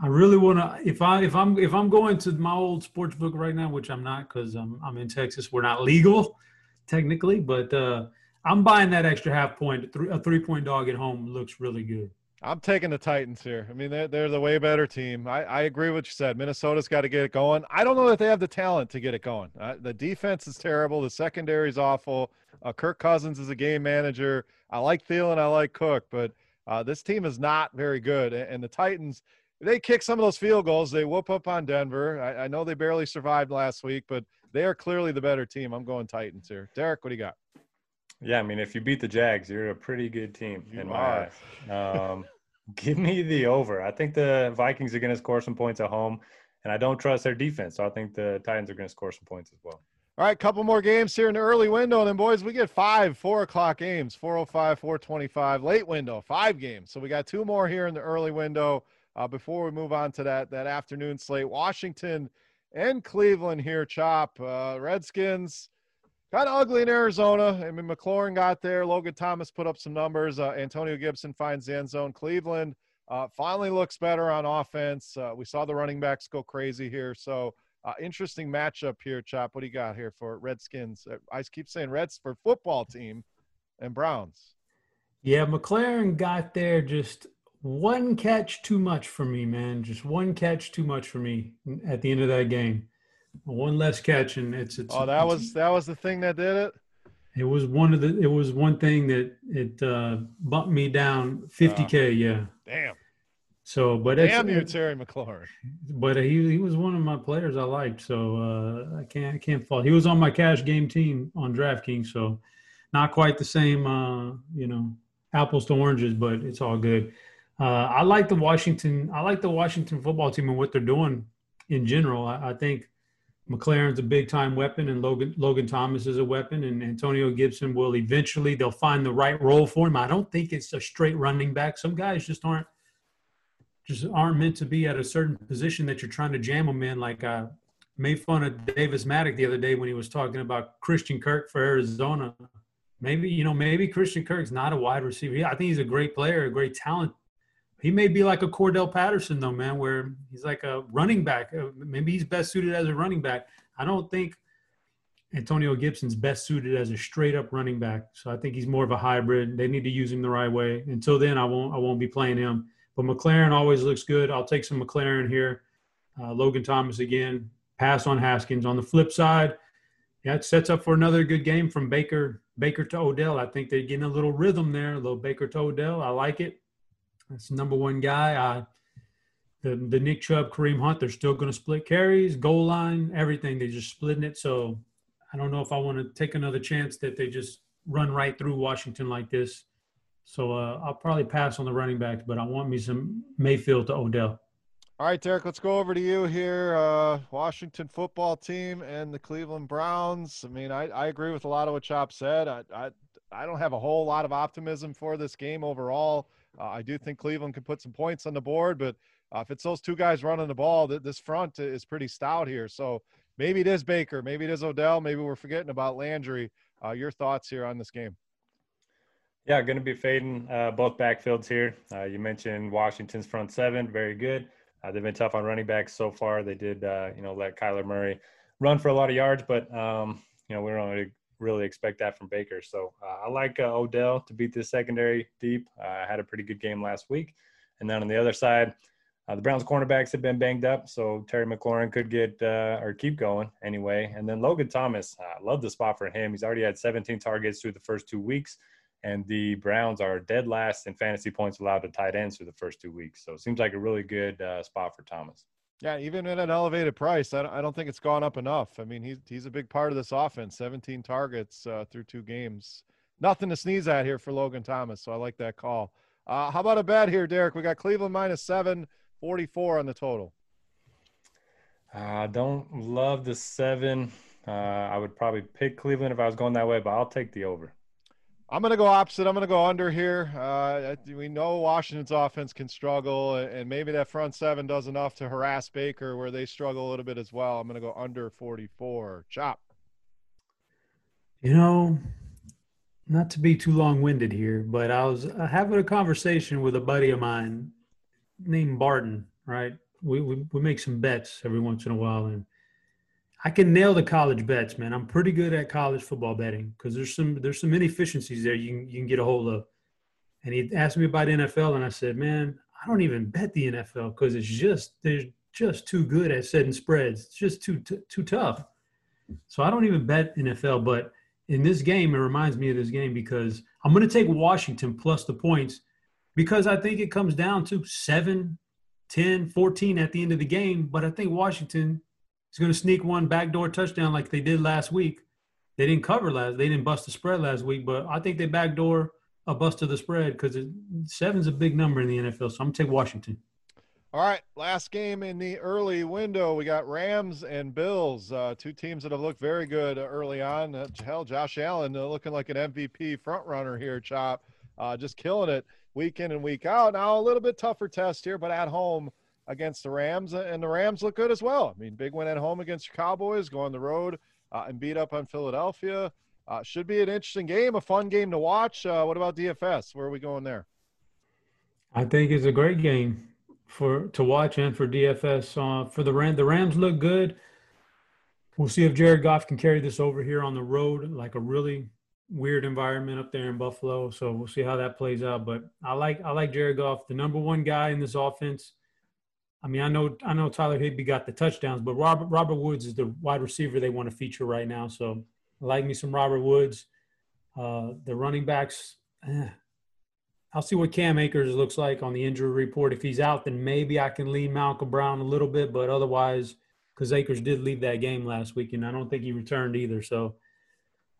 I really want to. If I if I'm if I'm going to my old sports book right now, which I'm not because I'm I'm in Texas, we're not legal technically, but uh, I'm buying that extra half point. A three point dog at home looks really good. I'm taking the Titans here. I mean, they're, they're the way better team. I, I agree with what you said. Minnesota's got to get it going. I don't know that they have the talent to get it going. Uh, the defense is terrible. The secondary is awful. Uh, Kirk Cousins is a game manager. I like Thielen. I like Cook, but uh, this team is not very good. And, and, the Titans, they kick some of those field goals. They whoop up on Denver. I, I know they barely survived last week, but they are clearly the better team. I'm going Titans here. Derek, what do you got? Yeah, I mean, if you beat the Jags, you're a pretty good team you in my eyes. Um, give me the over. I think the Vikings are going to score some points at home, and I don't trust their defense, so I think the Titans are going to score some points as well. All right, couple more games here in the early window, and then boys, we get five four o'clock games: 405, 425, late window, five games. So we got two more here in the early window. Uh, before we move on to that that afternoon slate, Washington and Cleveland here. Chop uh, Redskins kind of ugly in Arizona. I mean, McLaurin got there. Logan Thomas put up some numbers. Uh, Antonio Gibson finds the end zone. Cleveland uh, finally looks better on offense. Uh, we saw the running backs go crazy here. So, uh, interesting matchup here, Chop. What do you got here for Redskins? Uh, I keep saying Reds for football team and Browns. Yeah, McLaurin got there just one catch too much for me, man. Just one catch too much for me at the end of that game. One less catch, and it's, it's oh, that it's, was that was the thing that did it. It was one of the. It was one thing that it uh, bumped me down 50k. Uh, yeah. Damn. So, but damn you, Terry McLaurin. But he he was one of my players I liked, so uh, I can't I can't fault. He was on my cash game team on DraftKings, so not quite the same, uh, you know, apples to oranges, but it's all good. Uh, I like the Washington. I like the Washington football team and what they're doing in general. I, I think McLaurin's a big time weapon, and Logan Logan Thomas is a weapon, and Antonio Gibson will eventually they'll find the right role for him. I don't think it's a straight running back. Some guys just aren't just aren't meant to be at a certain position that you're trying to jam them in. Like I made fun of Davis Mattek the other day when he was talking about Christian Kirk for Arizona. Maybe you know maybe Christian Kirk's not a wide receiver. I think he's a great player, a great talent, he may be like a Cordarrelle Patterson though, man, where he's like a running back. Uh, maybe he's best suited as a running back. I don't think Antonio Gibson's best suited as a straight up running back. So I think he's more of a hybrid. They need to use him the right way. Until then, I won't I won't be playing him. But McLaurin always looks good. I'll take some McLaurin here. Uh, Logan Thomas again. Pass on Haskins. On the flip side, yeah, it sets up for another good game from Baker Baker to Odell. I think they're getting a little rhythm there, a little Baker to Odell. I like it. That's number one guy. I, the the Nick Chubb, Kareem Hunt, they're still going to split carries, goal line, everything. They're just splitting it. So I don't know if I want to take another chance that they just run right through Washington like this. So uh, I'll probably pass on the running backs, but I want me some Mayfield to Odell. All right, Derek, let's go over to you here. Uh, Washington football team and the Cleveland Browns. I mean, I, I agree with a lot of what Chop said. I, I, I don't have a whole lot of optimism for this game overall. Uh, I do think Cleveland can put some points on the board, but uh, if it's those two guys running the ball, th- this front is pretty stout here. So maybe it is Baker, maybe it is Odell, maybe we're forgetting about Landry. Uh, your thoughts here on this game? Yeah, going to be fading uh, both backfields here. Uh, you mentioned Washington's front seven, very good. Uh, they've been tough on running backs so far. They did, you know, let Kyler Murray run for a lot of yards, but um, you know we don't really really expect that from Baker. So uh, I like uh, Odell to beat the secondary deep. Uh, I had a pretty good game last week. And then on the other side, Uh, the Browns cornerbacks have been banged up, so Terry McLaurin could get uh, or keep going anyway. And then Logan Thomas, I love the spot for him. He's already had 17 targets through the first two weeks, and the Browns are dead last in fantasy points allowed to tight ends through the first two weeks. So it seems like a really good uh, spot for Thomas. Yeah, even at an elevated price, I don't, I don't think it's gone up enough. I mean, he's he's a big part of this offense. 17 targets uh, through two games. Nothing to sneeze at here for Logan Thomas. So I like that call. Uh, how about a bet here, Derek? We got Cleveland minus seven, 44 on the total. I don't love the seven. Uh, I would probably pick Cleveland if I was going that way, but I'll take the over. I'm going to go opposite. I'm going to go under here. Uh, we know Washington's offense can struggle, and maybe that front seven does enough to harass Baker where they struggle a little bit as well. I'm going to go under 44. Chop. You know, not to be too long winded here, but I was having a conversation with a buddy of mine named Barton, right? We, we, we make some bets every once in a while, and I can nail the college bets, man. I'm pretty good at college football betting because there's some there's some inefficiencies there you can you can get a hold of. And he asked me about NFL, and I said, man, I don't even bet the NFL because it's just they're just too good at setting spreads. It's just too t- too tough. So I don't even bet NFL. But in this game, it reminds me of this game because I'm going to take Washington plus the points because I think it comes down to 7, 10, 14 at the end of the game. But I think Washington is going to sneak one backdoor touchdown like they did last week. They didn't cover last. They didn't bust the spread last week, but I think they backdoor a bust of the spread because seven's a big number in the NFL. So I'm gonna take Washington. All right, last game in the early window. We got Rams and Bills, uh, two teams that have looked very good early on. Uh, hell, Josh Allen uh, looking like an MVP front runner here, Chop, uh, just killing it week in and week out. Now a little bit tougher test here, but at home against the Rams, and the Rams look good as well. I mean, big win at home against the Cowboys, go on the road uh, and beat up on Philadelphia. Uh, should be an interesting game, a fun game to watch. Uh, what about DFS? Where are we going there? I think it's a great game for to watch and for DFS. Uh, for the Rams, the Rams look good. We'll see if Jared Goff can carry this over here on the road, like a really weird environment up there in Buffalo. So we'll see how that plays out. But I like I like Jared Goff, the number one guy in this offense. I mean, I know I know Tyler Higbee got the touchdowns, but Robert Robert Woods is the wide receiver they want to feature right now. So I like me some Robert Woods. Uh, the running backs, eh, I'll see what Cam Akers looks like on the injury report. If he's out, then maybe I can lean Malcolm Brown a little bit, but otherwise, because Akers did leave that game last week, and I don't think he returned either. So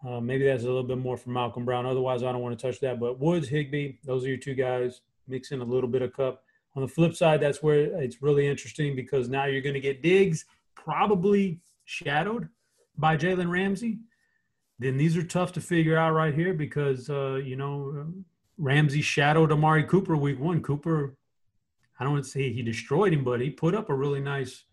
uh, maybe that's a little bit more for Malcolm Brown. Otherwise, I don't want to touch that. But Woods, Higbee, those are your two guys. Mix in a little bit of Kupp. On the flip side, that's where it's really interesting because now you're going to get Diggs probably shadowed by Jalen Ramsey. Then these are tough to figure out right here because, uh, you know, Ramsey shadowed Amari Cooper week one. Cooper, I don't want to say he destroyed him, but he put up a really nice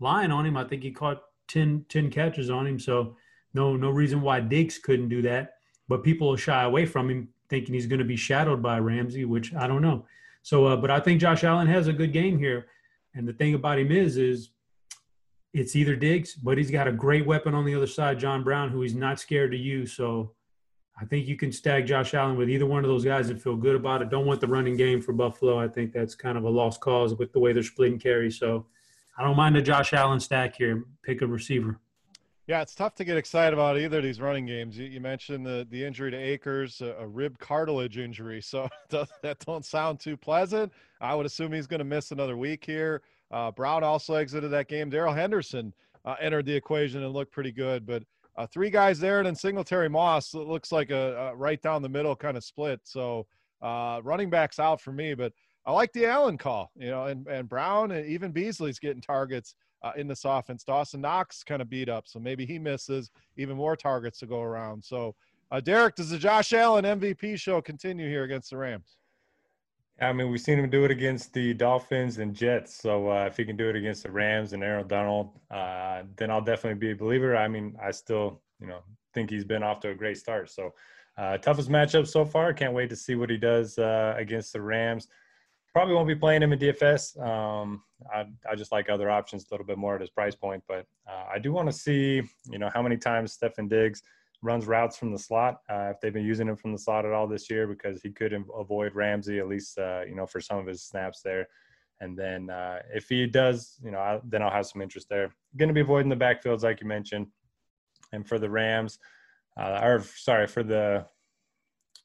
line on him. I think he caught 10, 10 catches on him. So no, no reason why Diggs couldn't do that. But people will shy away from him thinking he's going to be shadowed by Ramsey, which I don't know. So, uh, but I think Josh Allen has a good game here. And the thing about him is, is it's either Diggs, but he's got a great weapon on the other side, John Brown, who he's not scared to use. So I think you can stag Josh Allen with either one of those guys and feel good about it. Don't want the running game for Buffalo. I think that's kind of a lost cause with the way they're splitting carries. So I don't mind a Josh Allen stack here. Pick a receiver. Yeah, it's tough to get excited about either of these running games. You, you mentioned the the injury to Akers, a, a rib cartilage injury, so that don't sound too pleasant. I would assume he's going to miss another week here. Uh, Brown also exited that game. Darrell Henderson uh, entered the equation and looked pretty good, but uh, three guys there, and then Singletary Moss looks like a, a, right down the middle kind of split. So uh, running backs out for me, but I like the Allen call, you know, and and Brown and even Beasley's getting targets uh, in this offense. Dawson Knox kind of beat up, so maybe he misses even more targets to go around. So, uh, Derek, does the Josh Allen MVP show continue here against the Rams? I mean, we've seen him do it against the Dolphins and Jets. So uh, if he can do it against the Rams and Aaron Donald, uh, then I'll definitely be a believer. I mean, I still, you know, think he's been off to a great start. So uh, toughest matchup so far. Can't wait to see what he does uh, against the Rams probably won't be playing him in DFS. Um, I, I just like other options a little bit more at his price point, but uh, I do want to see, you know, how many times Stefon Diggs runs routes from the slot. Uh, if they've been using him from the slot at all this year, because he could avoid Ramsey at least, uh, you know, for some of his snaps there. And then uh, if he does, you know, I, then I'll have some interest there. Going to be avoiding the backfields like you mentioned. And for the Rams, uh, or sorry, for the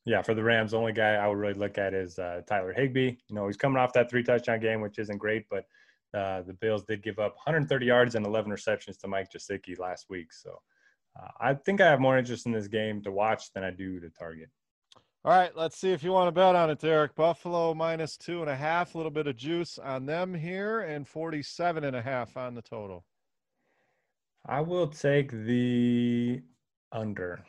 yeah, for the Rams, the only guy I would really look at is uh, Tyler Higbee. You know, he's coming off that three touchdown game, which isn't great, but uh, the Bills did give up 130 yards and 11 receptions to Mike Gesicki last week. So uh, I think I have more interest in this game to watch than I do to target. All right, let's see if you want to bet on it, Derek. Buffalo minus two and a half, a little bit of juice on them here, and 47 and a half on the total. I will take the under.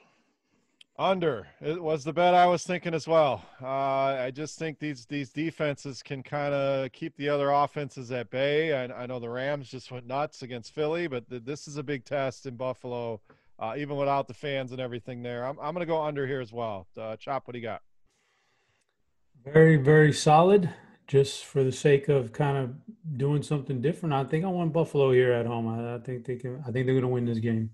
Under it was the bet I was thinking as well. Uh, I just think these these defenses can kind of keep the other offenses at bay. I, I, know the Rams just went nuts against Philly, but th- this is a big test in Buffalo, uh, even without the fans and everything there. I'm I'm going to go under here as well. Uh, Chop, what do you got? Very very solid. Just for the sake of kind of doing something different, I think I want Buffalo here at home. I, I think they can. I think they're going to win this game.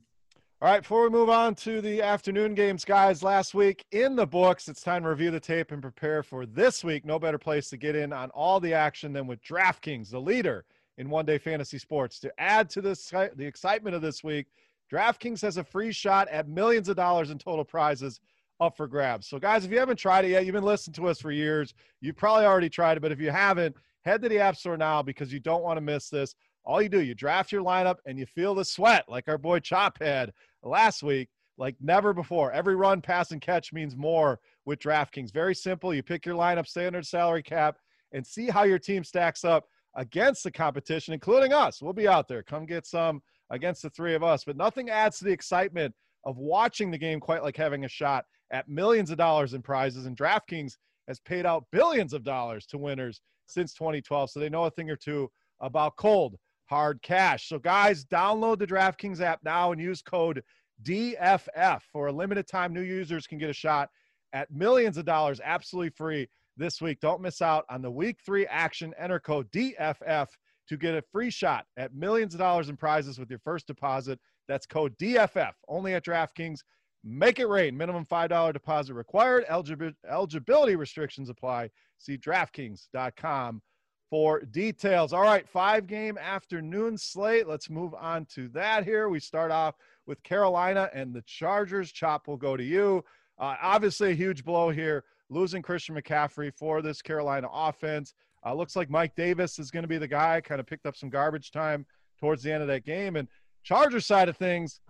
All right, before we move on to the afternoon games, guys, last week in the books, it's time to review the tape and prepare for this week. No better place to get in on all the action than with DraftKings, the leader in one day fantasy sports. To add to this, the excitement of this week, DraftKings has a free shot at millions of dollars in total prizes up for grabs. So, guys, if you haven't tried it yet, you've been listening to us for years. You've probably already tried it, but if you haven't, head to the App Store now because you don't want to miss this. All you do, you draft your lineup and you feel the sweat like our boy Chop had last week, like never before. Every run, pass, and catch means more with DraftKings. Very simple. You pick your lineup, standard salary cap, and see how your team stacks up against the competition, including us. We'll be out there. Come get some against the three of us. But nothing adds to the excitement of watching the game quite like having a shot at millions of dollars in prizes. And DraftKings has paid out billions of dollars to winners since 2012. So they know a thing or two about cold hard cash. So, guys, download the DraftKings app now and use code DFF. For a limited time, new users can get a shot at millions of dollars absolutely free this week. Don't miss out on the week three action. Enter code DFF to get a free shot at millions of dollars in prizes with your first deposit. That's code DFF only at DraftKings. Make it rain. Minimum $5 deposit required. eligibility restrictions apply. See DraftKings.com for details. All right, five game afternoon slate. Let's move on to that here. We start off with Carolina and the Chargers. Chop will go to you. Uh, obviously, a huge blow here, losing Christian McCaffrey for this Carolina offense. Uh, looks like Mike Davis is going to be the guy, kind of picked up some garbage time towards the end of that game. And Charger side of things,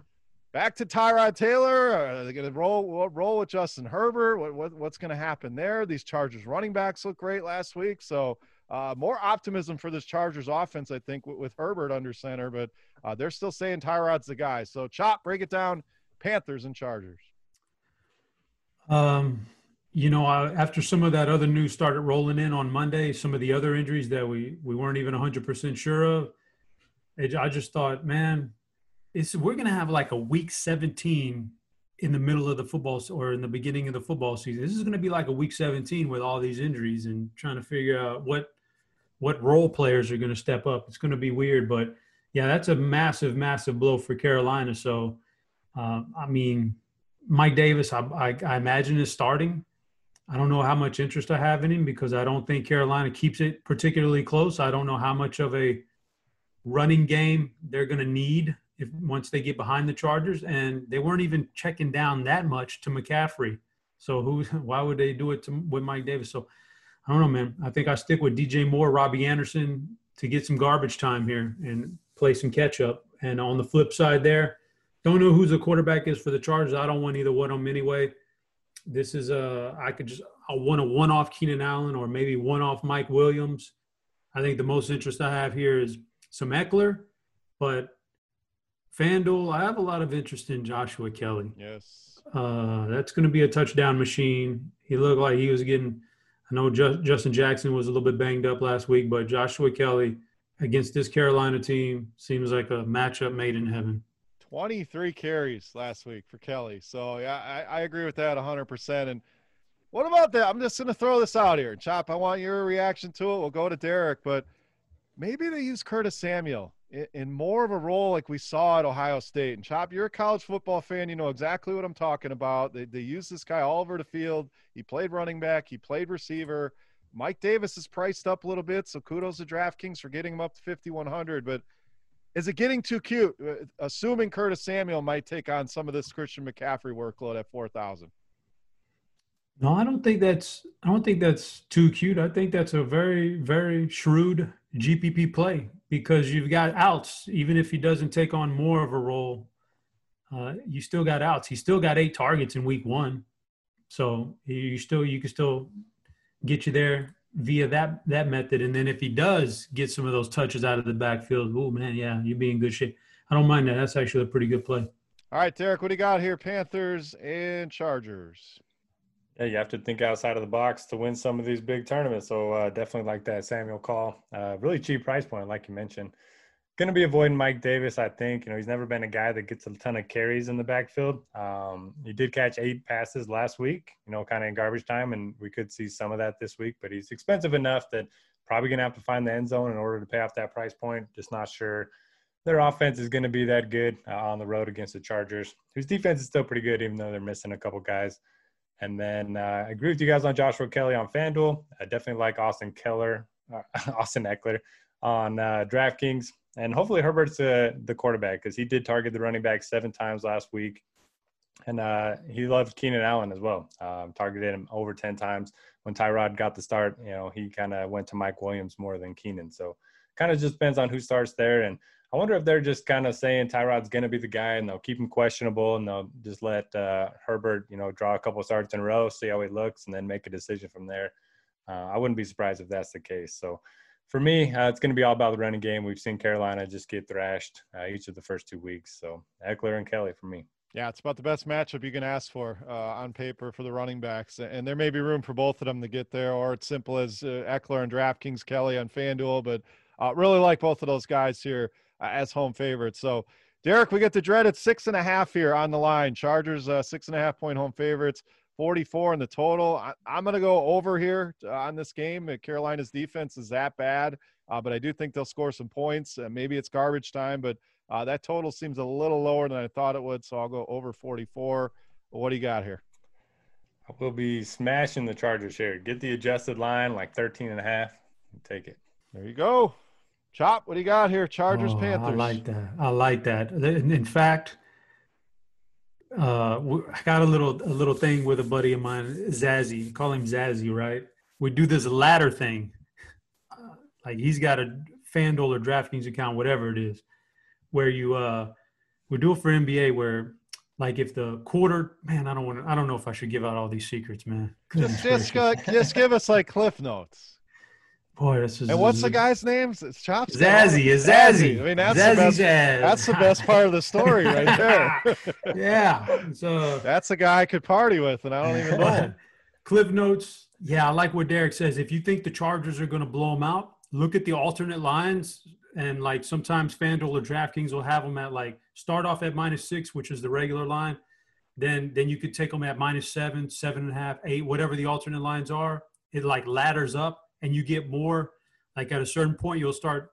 back to Tyrod Taylor. Are they going to roll roll with Justin Herbert? What, what what's going to happen there? These Chargers running backs look great last week, so uh, more optimism for this Chargers offense, I think, with, with Herbert under center, but uh, they're still saying Tyrod's the guy. So, Chop, break it down Panthers and Chargers. Um, you know, I, after some of that other news started rolling in on Monday, some of the other injuries that we, we weren't even 100% sure of, it, I just thought, man, it's, we're going to have like a week 17 in the middle of the football or in the beginning of the football season. This is going to be like a week 17 with all these injuries and trying to figure out what what role players are going to step up. It's going to be weird, but yeah, that's a massive, massive blow for Carolina. So, uh, I mean, Mike Davis, I, I, I, imagine is starting. I don't know how much interest I have in him because I don't think Carolina keeps it particularly close. I don't know how much of a running game they're going to need if once they get behind the Chargers, and they weren't even checking down that much to McCaffrey. So who? Why would they do it to, with Mike Davis? So I don't know, man. I think I stick with DJ Moore, Robbie Anderson to get some garbage time here and play some catch up. And on the flip side, there, don't know who the quarterback is for the Chargers. I don't want either one of them anyway. This is a I could just I want a one off Keenan Allen or maybe one off Mike Williams. I think the most interest I have here is some Ekeler, but FanDuel, I have a lot of interest in Joshua Kelley. Yes. Uh, that's going to be a touchdown machine. He looked like he was getting I know Justin Jackson was a little bit banged up last week, but Joshua Kelley against this Carolina team seems like a matchup made in heaven. 23 carries last week for Kelley. So, yeah, I, I agree with that 100%. And what about that? I'm just going to throw this out here. Chop, I want your reaction to it. We'll go to Derek, but maybe they use Curtis Samuel in more of a role like we saw at Ohio State. And Chop, you're a college football fan. You know exactly what I'm talking about. They, they use this guy all over the field. He played running back, he played receiver. Mike Davis is priced up a little bit, so kudos to DraftKings for getting him up to 5,100. But is it getting too cute? Uh, assuming Curtis Samuel might take on some of this Christian McCaffrey workload at 4,000. No, I don't think that's I don't think that's too cute. I think that's a very very shrewd GPP play because you've got outs even if he doesn't take on more of a role. Uh, you still got outs. He still got eight targets in week one, so you still you can still get you there via that that method. And then if he does get some of those touches out of the backfield, oh man, yeah, you'd be in good shape. I don't mind that. That's actually a pretty good play. All right, Derek, what do you got here? Panthers and Chargers. Yeah, you have to think outside of the box to win some of these big tournaments. So uh, definitely like that Samuel call. Uh, really cheap price point, like you mentioned. Going to be avoiding Mike Davis, I think. You know, he's never been a guy that gets a ton of carries in the backfield. Um, he did catch eight passes last week, you know, kind of in garbage time, and we could see some of that this week. But he's expensive enough that probably going to have to find the end zone in order to pay off that price point. Just not sure their offense is going to be that good uh, on the road against the Chargers, whose defense is still pretty good, even though they're missing a couple guys. And then uh, I agree with you guys on Joshua Kelley on FanDuel. I definitely like Austin Keller, uh, Austin Ekeler on uh, DraftKings. And hopefully Herbert's uh, the quarterback because he did target the running back seven times last week. And uh, he loved Keenan Allen as well. Um, targeted him over 10 times. When Tyrod got the start, you know, he kind of went to Mike Williams more than Keenan. So kind of just depends on who starts there. And I wonder if they're just kind of saying Tyrod's going to be the guy, and they'll keep him questionable, and they'll just let uh, Herbert, you know, draw a couple starts in a row, see how he looks, and then make a decision from there. Uh, I wouldn't be surprised if that's the case. So, for me, uh, it's going to be all about the running game. We've seen Carolina just get thrashed uh, each of the first two weeks. So, Ekeler and Kelley for me. Yeah, it's about the best matchup you can ask for uh, on paper for the running backs, and there may be room for both of them to get there, or it's simple as uh, Ekeler and DraftKings, Kelley on FanDuel. But really like both of those guys here uh, as home favorites. So, Derek, we get the dreaded six and a half here on the line. Chargers uh, six and a half point home favorites. 44 in the total. I, am going to go over here uh, on this game. Uh, Carolina's defense is that bad, uh, but I do think they'll score some points. Uh, maybe it's garbage time, but uh, that total seems a little lower than I thought it would. So I'll go over 44. What do you got here? I will be smashing the Chargers here. Get the adjusted line like 13 and a half. Take it. There you go. Chop, what do you got here? Chargers, oh, Panthers. I like that. I like that. In fact, uh, I got a little a little thing with a buddy of mine, Zazzy. Call him Zazzy, right? We do this ladder thing. Uh, like he's got a FanDuel or DraftKings account, whatever it is, where you uh, we do it for NBA where like if the quarter man, I don't want to, I don't know if I should give out all these secrets, man. Just just, uh, just give us like cliff notes. Boy, this is. And what's the guy's name? It's Chops. Zazzy is Zazzy. I mean, that's Zazzy the best. Zazz. That's the best part of the story, right there. yeah. So that's a guy I could party with, and I don't even know. Cliff notes. Yeah, I like what Derek says. If you think the Chargers are going to blow them out, look at the alternate lines, and like sometimes FanDuel or DraftKings will have them at like start off at minus six, which is the regular line. Then then you could take them at minus seven, seven and a half, eight, whatever the alternate lines are. It like ladders up and you get more like at a certain point you'll start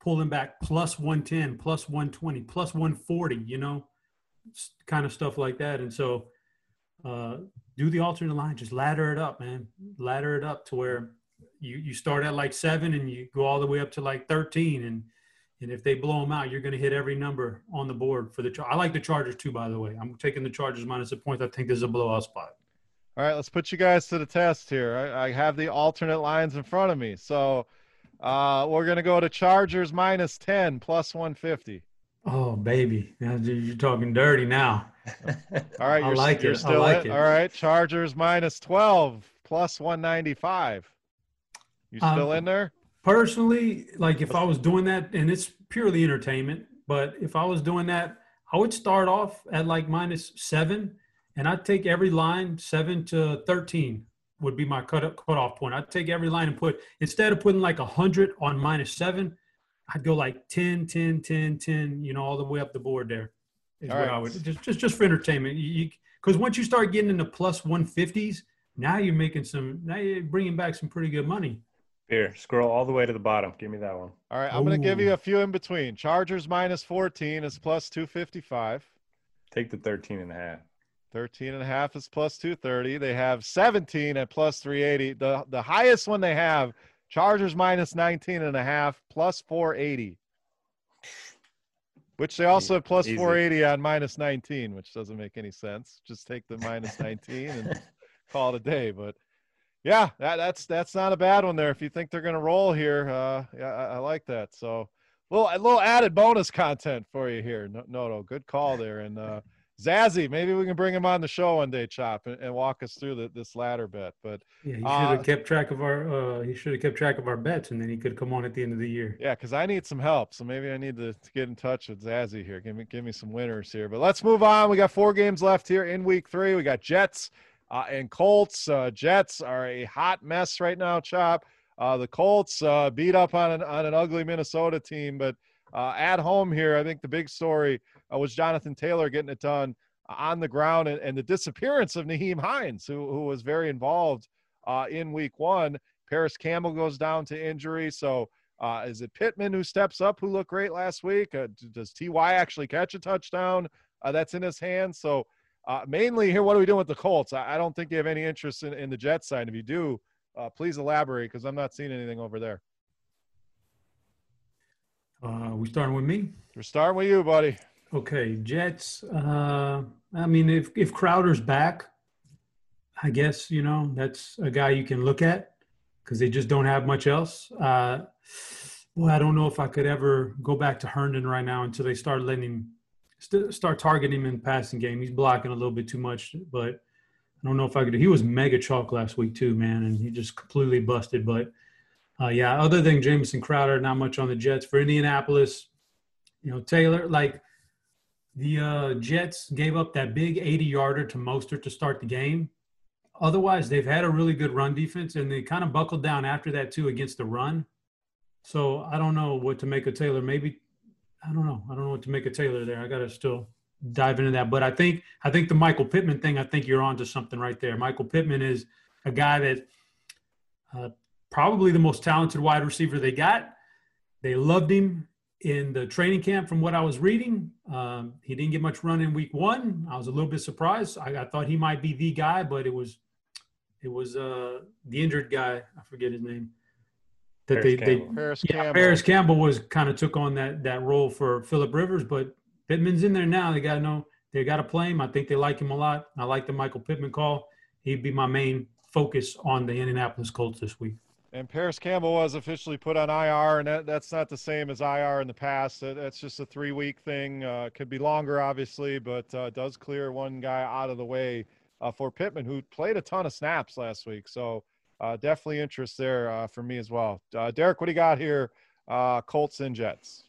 pulling back plus 110 plus 120 plus 140 you know kind of stuff like that. And so uh, do the alternate line just ladder it up man. Ladder it up to where you you start at like seven and you go all the way up to like 13 and and if they blow them out you're going to hit every number on the board for the i like the chargers too by the way. I'm taking the chargers minus a point i think there's a blowout spot all right, let's put you guys to the test here. I, I have the alternate lines in front of me. So uh, we're going to go to Chargers minus 10 plus 150. Oh, baby. Now you're talking dirty now. All right, I like you're it. still I like it. All right, Chargers minus 12 plus 195. You still Um, in there? Personally, like if I was doing that, and it's purely entertainment, but if I was doing that, I would start off at like minus seven, and I'd take every line seven to thirteen would be my cut cutoff point. I'd take every line and put instead of putting like a hundred on minus seven, I'd go like 10, 10, 10, 10, you know, all the way up the board there. Is All what right. I would just just just for entertainment. You because once you start getting into plus one fifties, now you're making some. Now you're bringing back some pretty good money. Here, scroll all the way to the bottom. Give me that one. All right, I'm going to give you a few in between. Chargers minus 14 is plus 255. Take the 13 and a half. 13 and a half is plus 230. They have 17 at plus 380. The the highest one they have, Chargers minus 19 and a half, plus 480. Which they also have plus Easy. 480 on minus 19, which doesn't make any sense. Just take the minus 19 and call it a day. But yeah, that, that's that's not a bad one there. If you think they're going to roll here, uh, yeah, I, I like that. So little a little added bonus content for you here. No, no, no good call there. And uh, Zazzy, maybe we can bring him on the show one day, Chop, and, and walk us through the, this ladder bet. But Yeah, he should Uh, have kept track of our. Uh, he should have kept track of our bets, and then he could come on at the end of the year. yeah, because I need some help, so maybe I need to, to get in touch with Zazzy here. Give me give me some winners here. But let's move on. We got four games left here in Week Three. We got Jets uh, and Colts. Uh, Jets are a hot mess right now, Chop. Uh, the Colts uh, beat up on an on an ugly Minnesota team, but uh, at home here, I think the big story uh, was Jonathan Taylor getting it done on the ground and, and the disappearance of Nyheim Hines, who who was very involved uh, in Week One. Parris Campbell goes down to injury, so. Uh, is it Pittman who steps up, who looked great last week? Uh, does Ty actually catch a touchdown? Uh, that's in his hands. So mainly here, what are we doing with the Colts? I, I don't think you have any interest in, in the Jets side. If you do, please elaborate because I'm not seeing anything over there. Uh, we starting with me. We're starting with you, buddy. Okay, Jets. Uh, I mean, if if Crowder's back, I guess you know that's a guy you can look at because they just don't have much else. Uh, well, I don't know if I could ever go back to Herndon right now until they start letting him st- start targeting him in the passing game. He's blocking a little bit too much, but I don't know if I could. He was mega chalk last week too, man, and he just completely busted. But uh, yeah, other than Jamison Crowder, not much on the Jets for Indianapolis. You know, Taylor like the uh, Jets gave up that big 80 yarder to Mostert to start the game. Otherwise, they've had a really good run defense, and they kind of buckled down after that too against the run. So I don't know what to make of Taylor. Maybe I don't know. I don't know what to make of Taylor there. I got to still dive into that. But I think I think the Michael Pittman thing. I think you're onto something right there. Michael Pittman is a guy that uh, probably the most talented wide receiver they got. They loved him in the training camp from what I was reading. Um, he didn't get much run in week one. I was a little bit surprised. I, I thought he might be the guy, but it was it was uh, the injured guy. I forget his name. That Parris they, they Parris yeah, Campbell. Parris Campbell was kind of took on that that role for Philip Rivers, but Pittman's in there now. They got to know they got to play him. I think they like him a lot. I like the Michael Pittman call. He'd be my main focus on the Indianapolis Colts this week. And Parris Campbell was officially put on IR, and that, that's not the same as IR in the past. That, that's just a three week thing. Uh, could be longer, obviously, but uh, does clear one guy out of the way uh, for Pittman, who played a ton of snaps last week. So uh, definitely interest there uh, for me as well. Uh, Derek, what do you got here? Colts and Jets.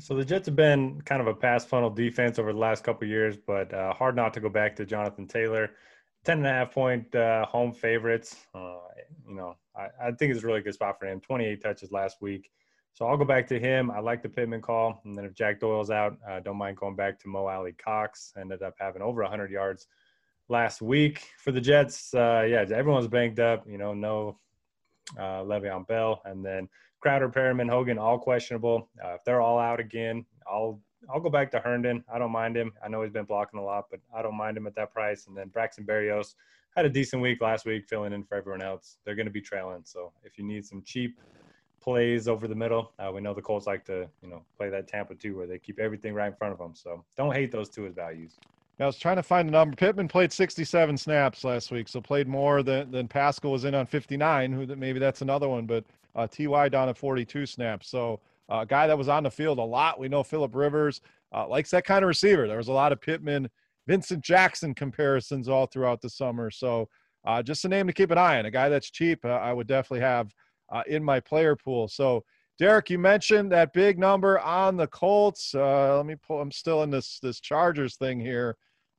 So the Jets have been kind of a pass funnel defense over the last couple years, but hard not to go back to Jonathan Taylor. 10 and a half point uh, home favorites. Uh, you know, I, I think it's a really good spot for him. 28 touches last week. So I'll go back to him. I like the Pittman call. And then if Jack Doyle's out, uh, don't mind going back to Mo Alie-Cox. Ended up having over 100 yards last week for the Jets. Uh, yeah, everyone's banked up. You know, no uh, Le'Veon Bell. And then Crowder, Perriman, Hogan, all questionable. Uh, if they're all out again, I'll I'll go back to Herndon. I don't mind him. I know he's been blocking a lot, but I don't mind him at that price. And then Braxton Berrios had a decent week last week, filling in for everyone else. They're going to be trailing, so if you need some cheap plays over the middle, uh, we know the Colts like to you know play that Tampa too, where they keep everything right in front of them. So don't hate those two as values. I was trying to find a number. Pittman played 67 snaps last week, so played more than, than Pascal was in on 59. Who that maybe that's another one, but uh, Ty down at 42 snaps. So a guy that was on the field a lot. We know Philip Rivers uh, likes that kind of receiver. There was a lot of Pittman, Vincent Jackson comparisons all throughout the summer. So uh, just a name to keep an eye on. A guy that's cheap, uh, I would definitely have uh, in my player pool. So Derek, you mentioned that big number on the Colts. Uh, let me pull. I'm still in this this Chargers thing here.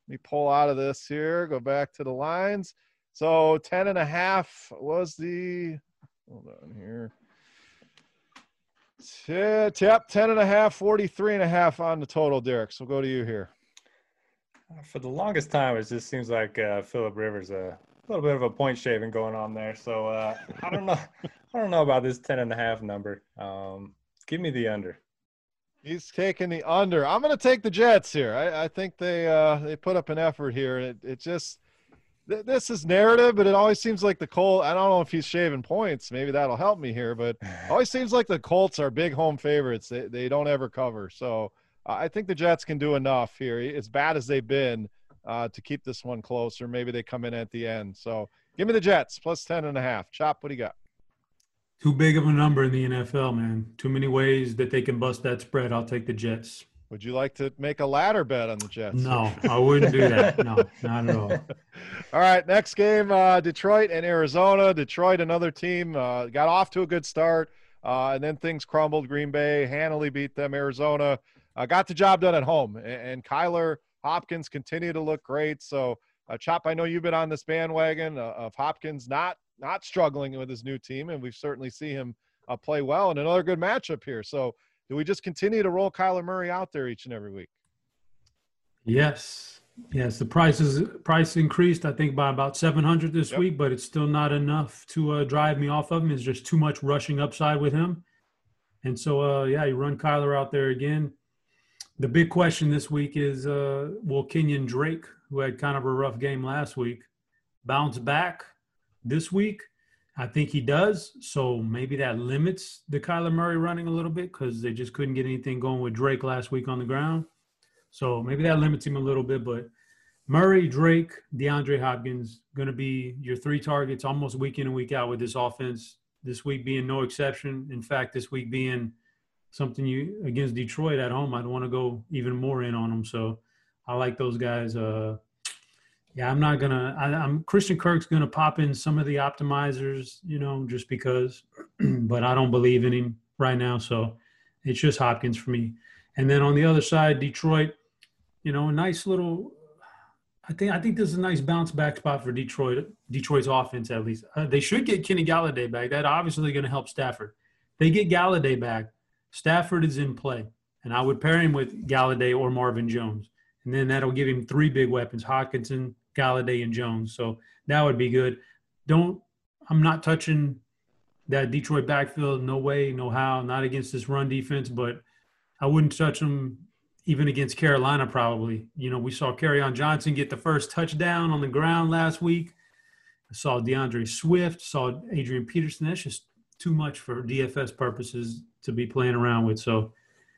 Let me pull out of this here. Go back to the lines. So 10 and a half was the. Hold on here. Yep, 10 and a half, 43 and a half on the total, Derek. So go to you here. For the longest time, it just seems like uh, Philip Rivers a little bit of a point shaving going on there. So uh, I don't know. I don't know about this 10 and a half number. Um, give me the under. He's taking the under. I'm going to take the Jets here. I, I think they uh, they put up an effort here. It, it just th- this is narrative, but it always seems like the Colts. I don't know if he's shaving points. Maybe that'll help me here, but always seems like the Colts are big home favorites. They they don't ever cover. So uh, I think the Jets can do enough here. As bad as they've been uh, to keep this one close, or maybe they come in at the end. So give me the Jets plus ten and a half. Chop, what do you got? Too big of a number in the NFL, man. Too many ways that they can bust that spread. I'll take the Jets. Would you like to make a ladder bet on the Jets? No, I wouldn't do that. No, not at all. all right, next game uh, Detroit and Arizona. Detroit, another team, uh, got off to a good start, uh, and then things crumbled. Green Bay handily beat them. Arizona uh, got the job done at home, and, and Kyler Hopkins continue to look great. So, uh, Chop, I know you've been on this bandwagon uh, of Hopkins not not struggling with his new team, and we've certainly seen him uh, play well in another good matchup here. So, do we just continue to roll Kyler Murray out there each and every week? Yes, yes. The price is price increased, I think, by about seven hundred this yep. week, but it's still not enough to uh, drive me off of him. It's just too much rushing upside with him, and so uh, yeah, you run Kyler out there again. The big question this week is: uh, Will Kenyon Drake, who had kind of a rough game last week, bounce back? this week. I think he does. So maybe that limits the Kyler Murray running a little bit because they just couldn't get anything going with Drake last week on the ground. So maybe that limits him a little bit. But Murray, Drake, DeAndre Hopkins going to be your three targets almost week in and week out with this offense. This week being no exception. In fact, this week being something you against Detroit at home, I'd want to go even more in on them. So I like those guys. Uh, yeah, I'm not gonna. I, am Christian Kirk's gonna pop in some of the optimizers, you know, just because. but I don't believe in him right now, so it's just Hopkins for me. And then on the other side, Detroit, you know, a nice little. I think I think this is a nice bounce back spot for Detroit. Detroit's offense, at least. Uh, they should get Kenny Golladay back. That obviously going to help Stafford. They get Golladay back. Stafford is in play, and I would pair him with Golladay or Marvin Jones, and then that'll give him three big weapons: Hockenson, Golladay and Jones. So that would be good. Don't I'm not touching that Detroit backfield. No way, no how. Not against this run defense, but I wouldn't touch them even against Carolina. Probably. You know, we saw Kerryon Johnson get the first touchdown on the ground last week. I saw DeAndre Swift. Saw Adrian Peterson. That's just too much for DFS purposes to be playing around with. So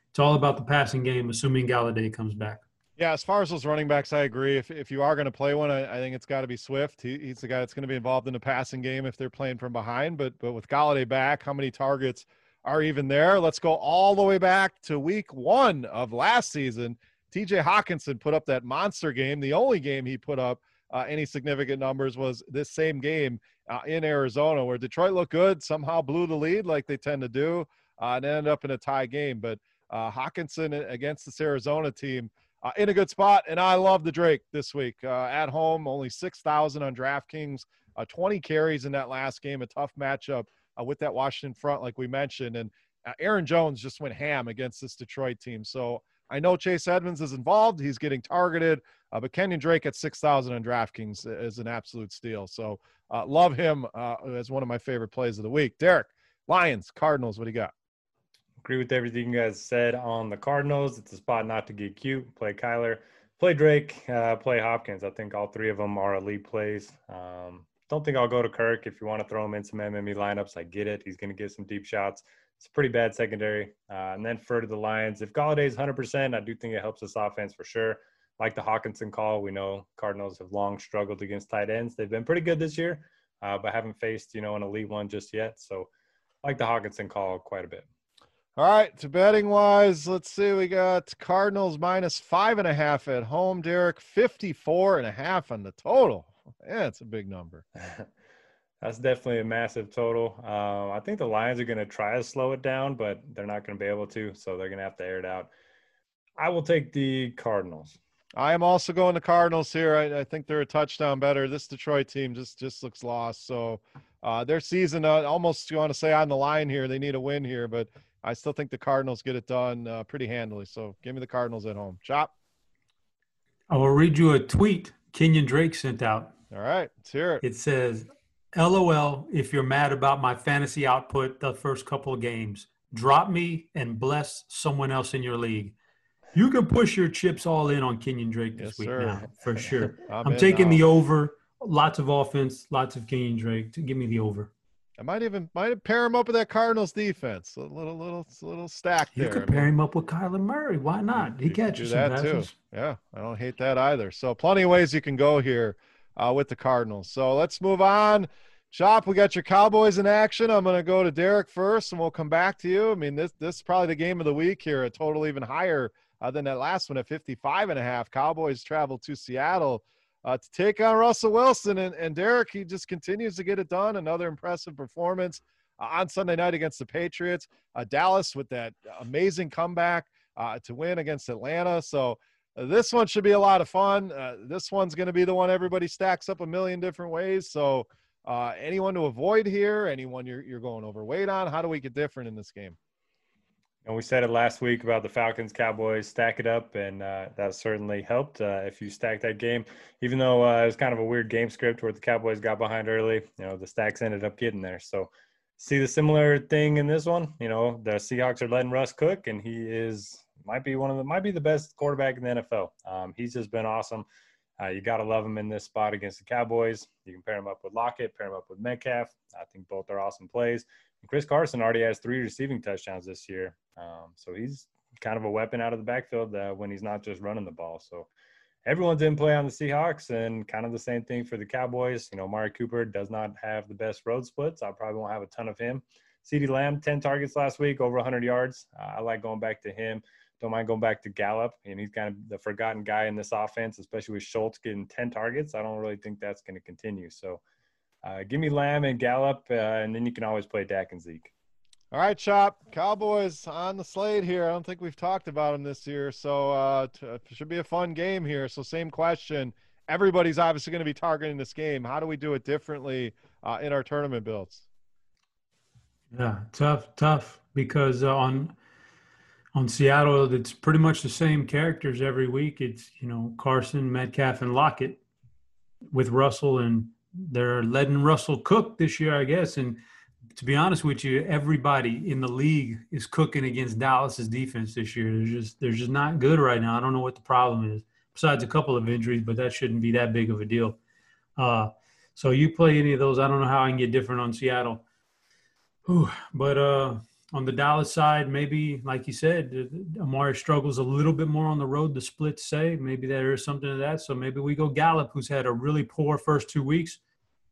it's all about the passing game, assuming Golladay comes back. Yeah, as far as those running backs, I agree. If if you are going to play one, I, I think it's got to be Swift. He, he's the guy that's going to be involved in the passing game if they're playing from behind. But but with Golladay back, how many targets are even there? Let's go all the way back to week one of last season. T.J. Hockenson put up that monster game. The only game he put up uh, any significant numbers was this same game uh, in Arizona, where Detroit looked good, somehow blew the lead like they tend to do, uh, and ended up in a tie game. But uh, Hockenson against this Arizona team uh, in a good spot. And I love the Drake this week uh, at home, only 6,000 on DraftKings, uh, 20 carries in that last game, a tough matchup uh, with that Washington front, like we mentioned. And uh, Aaron Jones just went ham against this Detroit team. So I know Chase Edmonds is involved. He's getting targeted, uh, but Kenyon Drake at 6,000 on DraftKings is an absolute steal. So love him as one of my favorite plays of the week. Derek, Lions, Cardinals, what do you got? Agree with everything you guys said on the Cardinals. It's a spot not to get cute. Play Kyler, play Drake, uh, play Hopkins. I think all three of them are elite plays. Um, don't think I'll go to Kirk if you want to throw him in some MME lineups. I get it. He's going to get some deep shots. It's a pretty bad secondary. Uh, and then for the Lions, if Golladay's 100%, I do think it helps this offense for sure. Like the Hockenson call, we know Cardinals have long struggled against tight ends. They've been pretty good this year, uh, but haven't faced you know an elite one just yet. So, like the Hockenson call quite a bit. All right, to betting wise, let's see. We got Cardinals minus five and a half at home. Derek, 54 and a half on the total. Yeah, it's a big number. That's definitely a massive total. Uh, I think the Lions are going to try to slow it down, but they're not going to be able to. So they're going to have to air it out. I will take the Cardinals. I am also going to Cardinals here. I, I think they're a touchdown better. This Detroit team just just looks lost. So uh, their season uh, almost you want to say on the line here. They need a win here, but I still think the Cardinals get it done uh, pretty handily. So give me the Cardinals at home. Chop. I will read you a tweet Kenyon Drake sent out. All right, let's hear it. It says, LOL, if you're mad about my fantasy output the first couple of games, drop me and bless someone else in your league. You can push your chips all in on Kenyon Drake this Yes, week sir. now, for sure. I'm I'm, taking now. the over. Lots of offense, lots of Kenyon Drake. To give me the over. I might even might pair him up with that Cardinals defense. A little little little stack there. You could I mean, pair him up with Kyler Murray. Why not? He catches do some too. passes. Yeah, I don't hate that either. So plenty of ways you can go here uh, with the Cardinals. So let's move on. Chop, we got your Cowboys in action. I'm going to go to Derek first, and we'll come back to you. I mean, this this is probably the game of the week here. A total even higher uh, than that last one at 55 and a half. Cowboys travel to Seattle uh, to take on Russell Wilson, and, and Derek he just continues to get it done. Another impressive performance uh, on Sunday night against the Patriots. Uh, Dallas with that amazing comeback uh, to win against Atlanta. So uh, this one should be a lot of fun. Uh, this one's going to be the one everybody stacks up a million different ways. So anyone to avoid here? Anyone you're you're going overweight on? How do we get different in this game? And we said it last week about the Falcons Cowboys stack it up, and uh, that certainly helped. Uh, if you stack that game, even though uh, it was kind of a weird game script where the Cowboys got behind early, you know the stacks ended up getting there. So see the similar thing in this one. You know the Seahawks are letting Russ cook, and he is might be one of the might be the best quarterback in the NFL. Um, he's just been awesome. Uh, you got to love him in this spot against the Cowboys. You can pair him up with Lockett, pair him up with Metcalf. I think both are awesome plays. Chris Carson already has three receiving touchdowns this year. Um, so he's kind of a weapon out of the backfield uh, when he's not just running the ball. So everyone didn't play on the Seahawks, and kind of the same thing for the Cowboys. You know, Mari Cooper does not have the best road splits. I probably won't have a ton of him. CeeDee Lamb, 10 targets last week, over 100 yards. Uh, I like going back to him. Don't mind going back to Gallup, and he's kind of the forgotten guy in this offense, especially with Schultz getting 10 targets. I don't really think that's going to continue. So uh, give me Lamb and Gallup, uh, and then you can always play Dak and Zeke. All right, Chop. Cowboys on the slate here. I don't think we've talked about them this year, so uh, t- it should be a fun game here. So, same question. Everybody's obviously going to be targeting this game. How do we do it differently uh, in our tournament builds? Yeah, tough, tough because uh, on on Seattle, it's pretty much the same characters every week. It's you know Carson, Metcalf, and Lockett with Russell, and they're letting Russell cook this year, I guess. And to be honest with you, everybody in the league is cooking against Dallas's defense this year. They're just they're just not good right now. I don't know what the problem is. Besides a couple of injuries, but that shouldn't be that big of a deal. Uh, so you play any of those? I don't know how I can get different on Seattle. Whew. But uh, on the Dallas side, maybe like you said, Amari struggles a little bit more on the road. The splits say maybe there is something to that. So maybe we go Gallup, who's had a really poor first two weeks.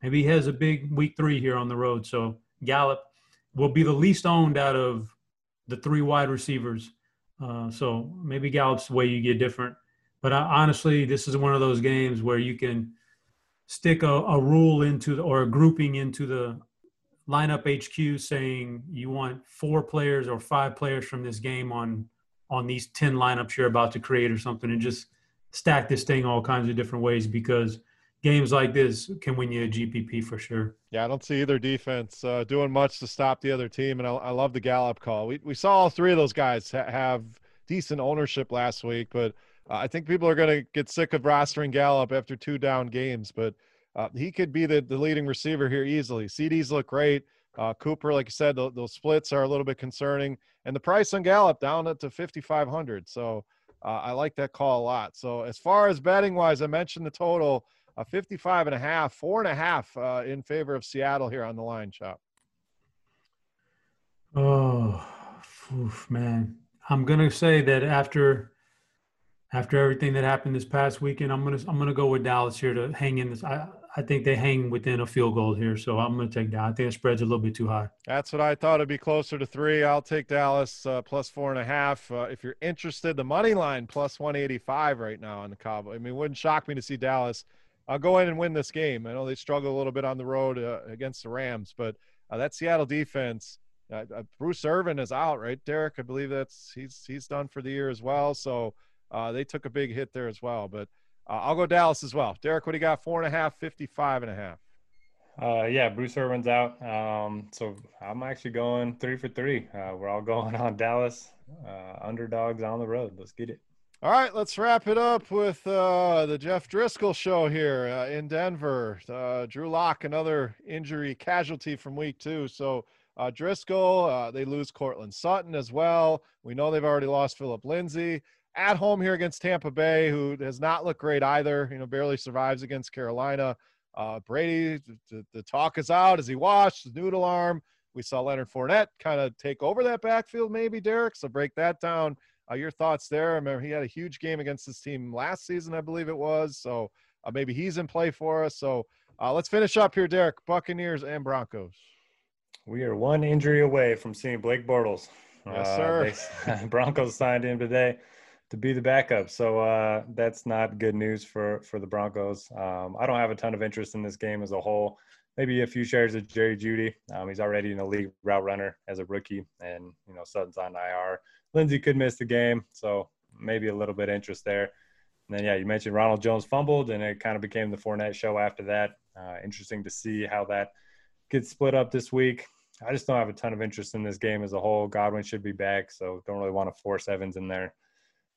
Maybe he has a big week three here on the road. So Gallup will be the least owned out of the three wide receivers. Uh, so maybe Gallup's the way you get different. But I, honestly, this is one of those games where you can stick a, a rule into the, or a grouping into the lineup HQ saying you want four players or five players from this game on on these 10 lineups you're about to create or something and just stack this thing all kinds of different ways because games like this can win you a GPP for sure. Yeah, I don't see either defense uh, doing much to stop the other team, and I, I love the Gallup call. We we saw all three of those guys ha- have decent ownership last week, but uh, I think people are going to get sick of rostering Gallup after two down games. But uh, he could be the, the leading receiver here easily. CeeDee's look great. Uh, Cooper, like you said, those, those splits are a little bit concerning, and the price on Gallup down to 5,500. So uh, I like that call a lot. So as far as betting wise, I mentioned the total uh, 55 and a half, four and a half uh, in favor of Seattle here on the line, Chop. Oh, oof, man. I'm gonna say that after after everything that happened this past weekend, I'm gonna I'm gonna go with Dallas here to hang in this. I I think they hang within a field goal here, so I'm gonna take that. I think the spread's a little bit too high. That's what I thought it'd be closer to three. I'll take Dallas uh, plus four and a half. Uh, if you're interested, the money line plus 185 right now on the Cowboy. I mean, it wouldn't shock me to see Dallas uh, go in and win this game. I know they struggle a little bit on the road uh, against the Rams, but uh, that Seattle defense. Uh, uh, Bruce Irvin is out, right, Derek? I believe that's he's he's done for the year as well. So uh, they took a big hit there as well. But I'll go Dallas as well. Derek, what do you got? Four and a half, 55 and a half. Uh, yeah, Bruce Irvin's out. Um, so I'm actually going three for three. Uh, we're all going on Dallas uh, underdogs on the road. Let's get it. All right, let's wrap it up with uh, the Jeff Driskel show here uh, in Denver. Uh, Drew Lock, another injury casualty from week two. So uh, Driskel. Uh, they lose Courtland Sutton as well. We know they've already lost Philip Lindsay at home here against Tampa Bay, who has not looked great either. You know, barely survives against Carolina. Uh, Brady, the, the, talk is out. Is he washed? The noodle arm. We saw Leonard Fournette kind of take over that backfield, maybe, Derek. So break that down. Uh, your thoughts there? I remember he had a huge game against this team last season, I believe it was. So uh, maybe he's in play for us. So uh, let's finish up here, Derek. Buccaneers and Broncos. We are one injury away from seeing Blake Bortles. Yes, sir. They, Broncos signed him today to be the backup. So uh, that's not good news for for the Broncos. Um, I don't have a ton of interest in this game as a whole. Maybe a few shares of Jerry Jeudy. Um, he's already in the league route runner as a rookie, and you know Sutton's on IR. Lindsay could miss the game, so maybe a little bit of interest there. And then yeah, you mentioned Ronald Jones fumbled, and it kind of became the Fournette show after that. Uh, interesting to see how that gets split up this week. I just don't have a ton of interest in this game as a whole. Godwin should be back, so don't really want to force Evans in there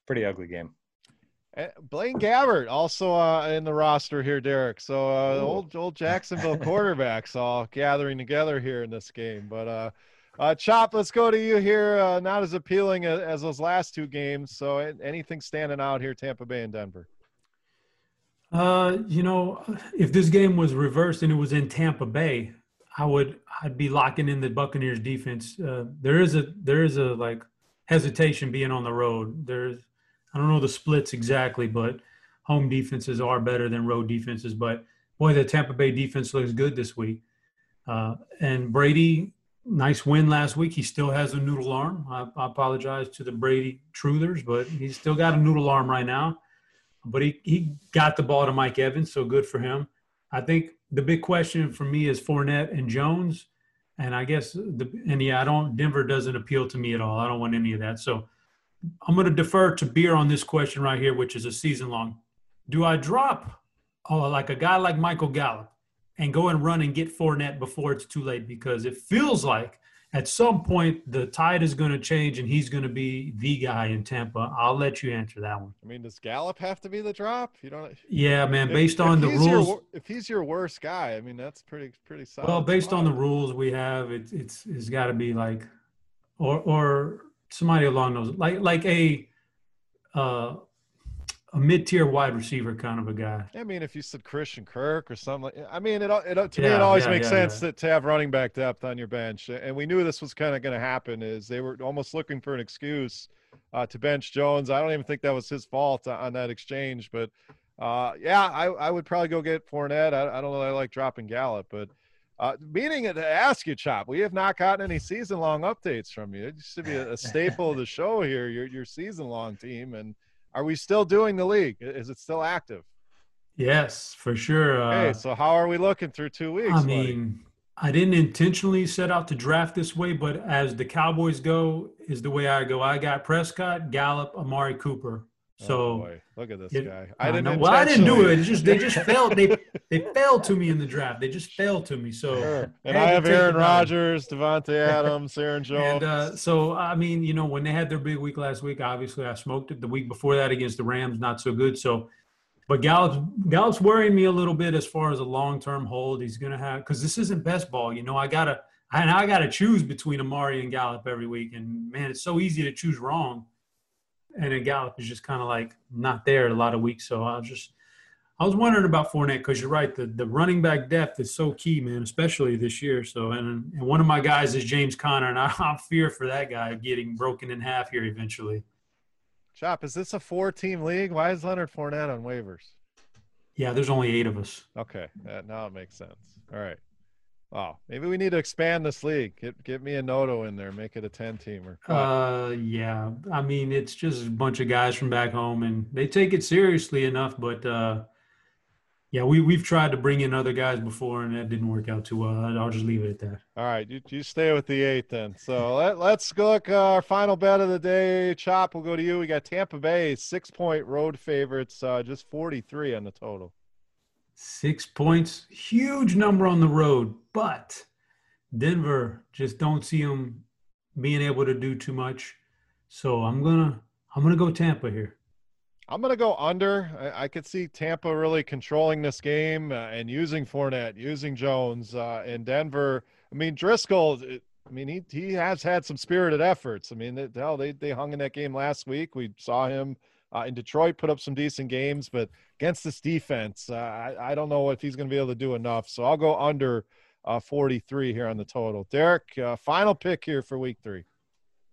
pretty ugly game. Eh, Blaine Gabbert also uh, in the roster here, Derek. So uh, old old Jacksonville quarterbacks all gathering together here in this game. But uh, uh, Chop, let's go to you here. Uh, not as appealing as, as, those last two games. So anything standing out here, Tampa Bay and Denver? Uh, you know, if this game was reversed and it was in Tampa Bay, I would I'd be locking in the Buccaneers defense. Uh, there is a there is a like hesitation being on the road. There's I don't know the splits exactly, but home defenses are better than road defenses. But boy, the Tampa Bay defense looks good this week. Uh, and Brady, nice win last week. He still has a noodle arm. I, I, apologize to the Brady truthers, but he's still got a noodle arm right now. But he, he got the ball to Mike Evans, so good for him. I think the big question for me is Fournette and Jones. And I guess the and yeah, I don't Denver doesn't appeal to me at all. I don't want any of that. So I'm going to defer to Beer on this question right here, which is a season long. Do I drop oh, like a guy like Michael Gallup and go and run and get Fournette before it's too late? Because it feels like at some point the tide is going to change and he's going to be the guy in Tampa. I'll let you answer that one. I mean, does Gallup have to be the drop? You don't. Yeah, man. If, based on the rules, your, if he's your worst guy, I mean, that's pretty pretty solid. Well, based spot. on the rules we have, it, it's it's got to be like, or or somebody along those like like a uh, a mid tier wide receiver kind of a guy. I mean, if you said Christian Kirk or something, like, I mean, it, it to yeah, me it always yeah, makes yeah, sense to, to have running back depth on your bench, and we knew this was kind of going to happen. Is they were almost looking for an excuse uh, to bench Jones. I don't even think that was his fault on that exchange, but uh, yeah, I, I would probably go get Fournette. I, I don't know. I like dropping Gallup, but uh, meaning to ask you, Chop, we have not gotten any season long updates from you. It should be a, a staple of the show here, your, your season long team. And are we still doing the league? Is it still active? Yes, for sure. Uh, hey, so how are we looking through two weeks? I mean, I didn't intentionally set out to draft this way, but as the Cowboys go, is the way I go. I got Prescott, Gallup, Amari Cooper. Oh, so oh look at this it, guy. I didn't. Know, well, I didn't do it. It's just they just failed. They they failed to me in the draft. They just failed to me. So sure. and I, I have Aaron Rodgers, Davante Adams, Aaron Jones. And uh, so I mean, you know, when they had their big week last week, obviously I smoked it. The week before that against the Rams, not so good. So, but Gallup's Gallup's worrying me a little bit as far as a long term hold. He's gonna have because this isn't best ball. You know, I gotta I I gotta choose between Amari and Gallup every week, and man, it's so easy to choose wrong and then Gallup is just kind of like not there a lot of weeks. So I was just I was wondering about Fournette because you're right. The the running back depth is so key, man, especially this year. So and and one of my guys is James Conner, and I, I fear for that guy getting broken in half here eventually. Chop, is this a four team league? Why is Leonard Fournette on waivers? Yeah, there's only eight of us. Okay, that, now it makes sense. All right. Oh, maybe we need to expand this league. Get get me a Noto in there, make it a ten teamer. Uh, yeah. I mean, it's just a bunch of guys from back home, and they take it seriously enough. But uh, yeah, we we've tried to bring in other guys before, and that didn't work out too well. I'll just leave it at that. All right, you, you stay with the eight then. So let let's look uh, our final bet of the day. Chop, we'll go to you. We got Tampa Bay six point road favorites, uh, just forty three on the total. Six points, huge number on the road, but Denver just don't see them being able to do too much. So I'm gonna I'm gonna go Tampa here. I'm gonna go under. I, I could see Tampa really controlling this game uh, and using Fournette, using Jones, uh, in Denver. I mean Driskel. It, I mean, he he has had some spirited efforts. I mean, they, hell, they they hung in that game last week. We saw him uh, in Detroit put up some decent games, but against this defense, uh, I, I don't know if he's going to be able to do enough. So I'll go under uh, 43 here on the total. Derek, uh, final pick here for week three.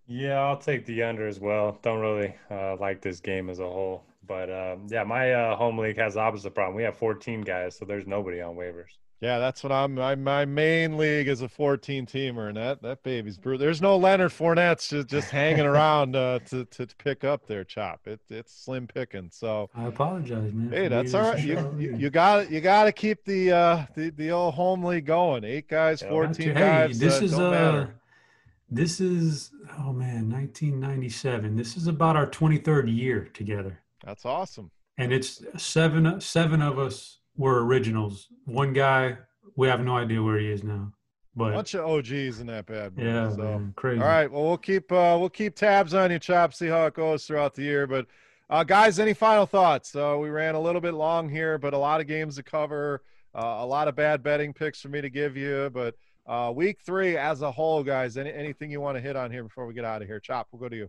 Yeah, I'll take the under as well. Don't really uh, like this game as a whole. But um, yeah, my uh, home league has the opposite problem. We have 14 guys, so there's nobody on waivers. Yeah, that's what I'm. My, my main league is a 14 teamer, and that that baby's brutal. There's no Leonard Fournette just, just hanging around uh, to to pick up their chop. It it's slim picking. So I apologize, man. Hey, that's all right. You you, you got you got to keep the uh the the old home league going. Eight guys, 14 guys. Hey, this uh, is uh matter. this is oh man, 1997. This is about our 23rd year together. That's awesome. And it's seven seven of us were originals. One guy, we have no idea where he is now. But bunch of OGs in that bad boy. Yeah, so. man, crazy. All right, well we'll keep uh, we'll keep tabs on you, Chop. See how it goes throughout the year. But uh, guys, any final thoughts? Uh, we ran a little bit long here, but a lot of games to cover. Uh, a lot of bad betting picks for me to give you, but uh, week three as a whole, guys. Any, anything you want to hit on here before we get out of here? Chop, we'll go to you.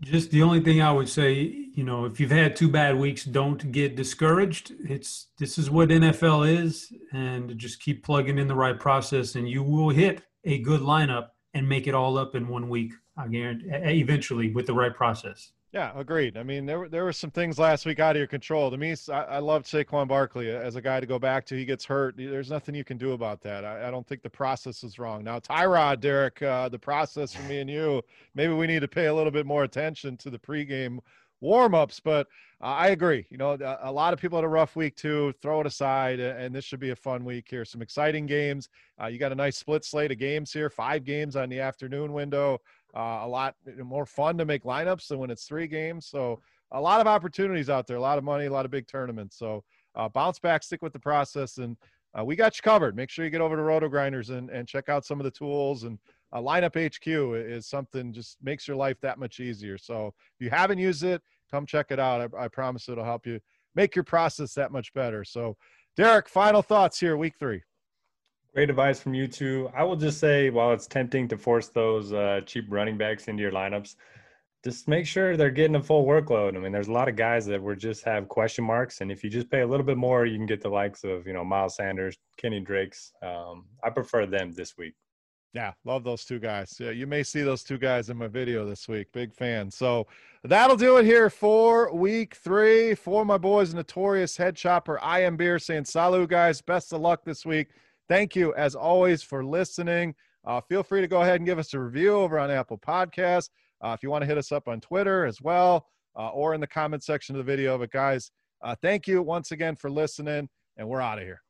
Just the only thing I would say, you know, if you've had two bad weeks, don't get discouraged. It's this is what NFL is, and just keep plugging in the right process, and you will hit a good lineup and make it all up in one week. I guarantee, eventually with the right process. Yeah, agreed. I mean, there were there were some things last week out of your control. To me, I, I loved Saquon Barkley as a guy to go back to. He gets hurt. There's nothing you can do about that. I, I don't think the process is wrong. Now, Tyrod, Derek, uh, the process for me and you, maybe we need to pay a little bit more attention to the pregame warm-ups. But uh, I agree. You know, a, a lot of people had a rough week too. Throw it aside, and this should be a fun week here. Some exciting games. Uh, you got a nice split slate of games here. Five games on the afternoon window. Uh, a lot more fun to make lineups than when it's three games. So a lot of opportunities out there, a lot of money, a lot of big tournaments. So uh, bounce back, stick with the process, and uh, we got you covered. Make sure you get over to RotoGrinders and, and check out some of the tools. And uh, Lineup HQ is something just makes your life that much easier. So if you haven't used it, come check it out. I, I promise it'll help you make your process that much better. So, Derek, final thoughts here, week three. Great advice from you two. I will just say, while it's tempting to force those uh, cheap running backs into your lineups, just make sure they're getting a full workload. I mean, there's a lot of guys that were just have question marks, and if you just pay a little bit more, you can get the likes of you know Miles Sanders, Kenny Drakes. Um, I prefer them this week. Yeah, love those two guys. Yeah, you may see those two guys in my video this week. Big fan. So that'll do it here for week three. For my boys, Notorious Head Chopper, I am Beer saying salut, guys. Best of luck this week. Thank you, as always, for listening. Uh, feel free to go ahead and give us a review over on Apple Podcasts. Uh, if you want to hit us up on Twitter as well, uh, or in the comment section of the video. But guys, uh, thank you once again for listening, and we're out of here.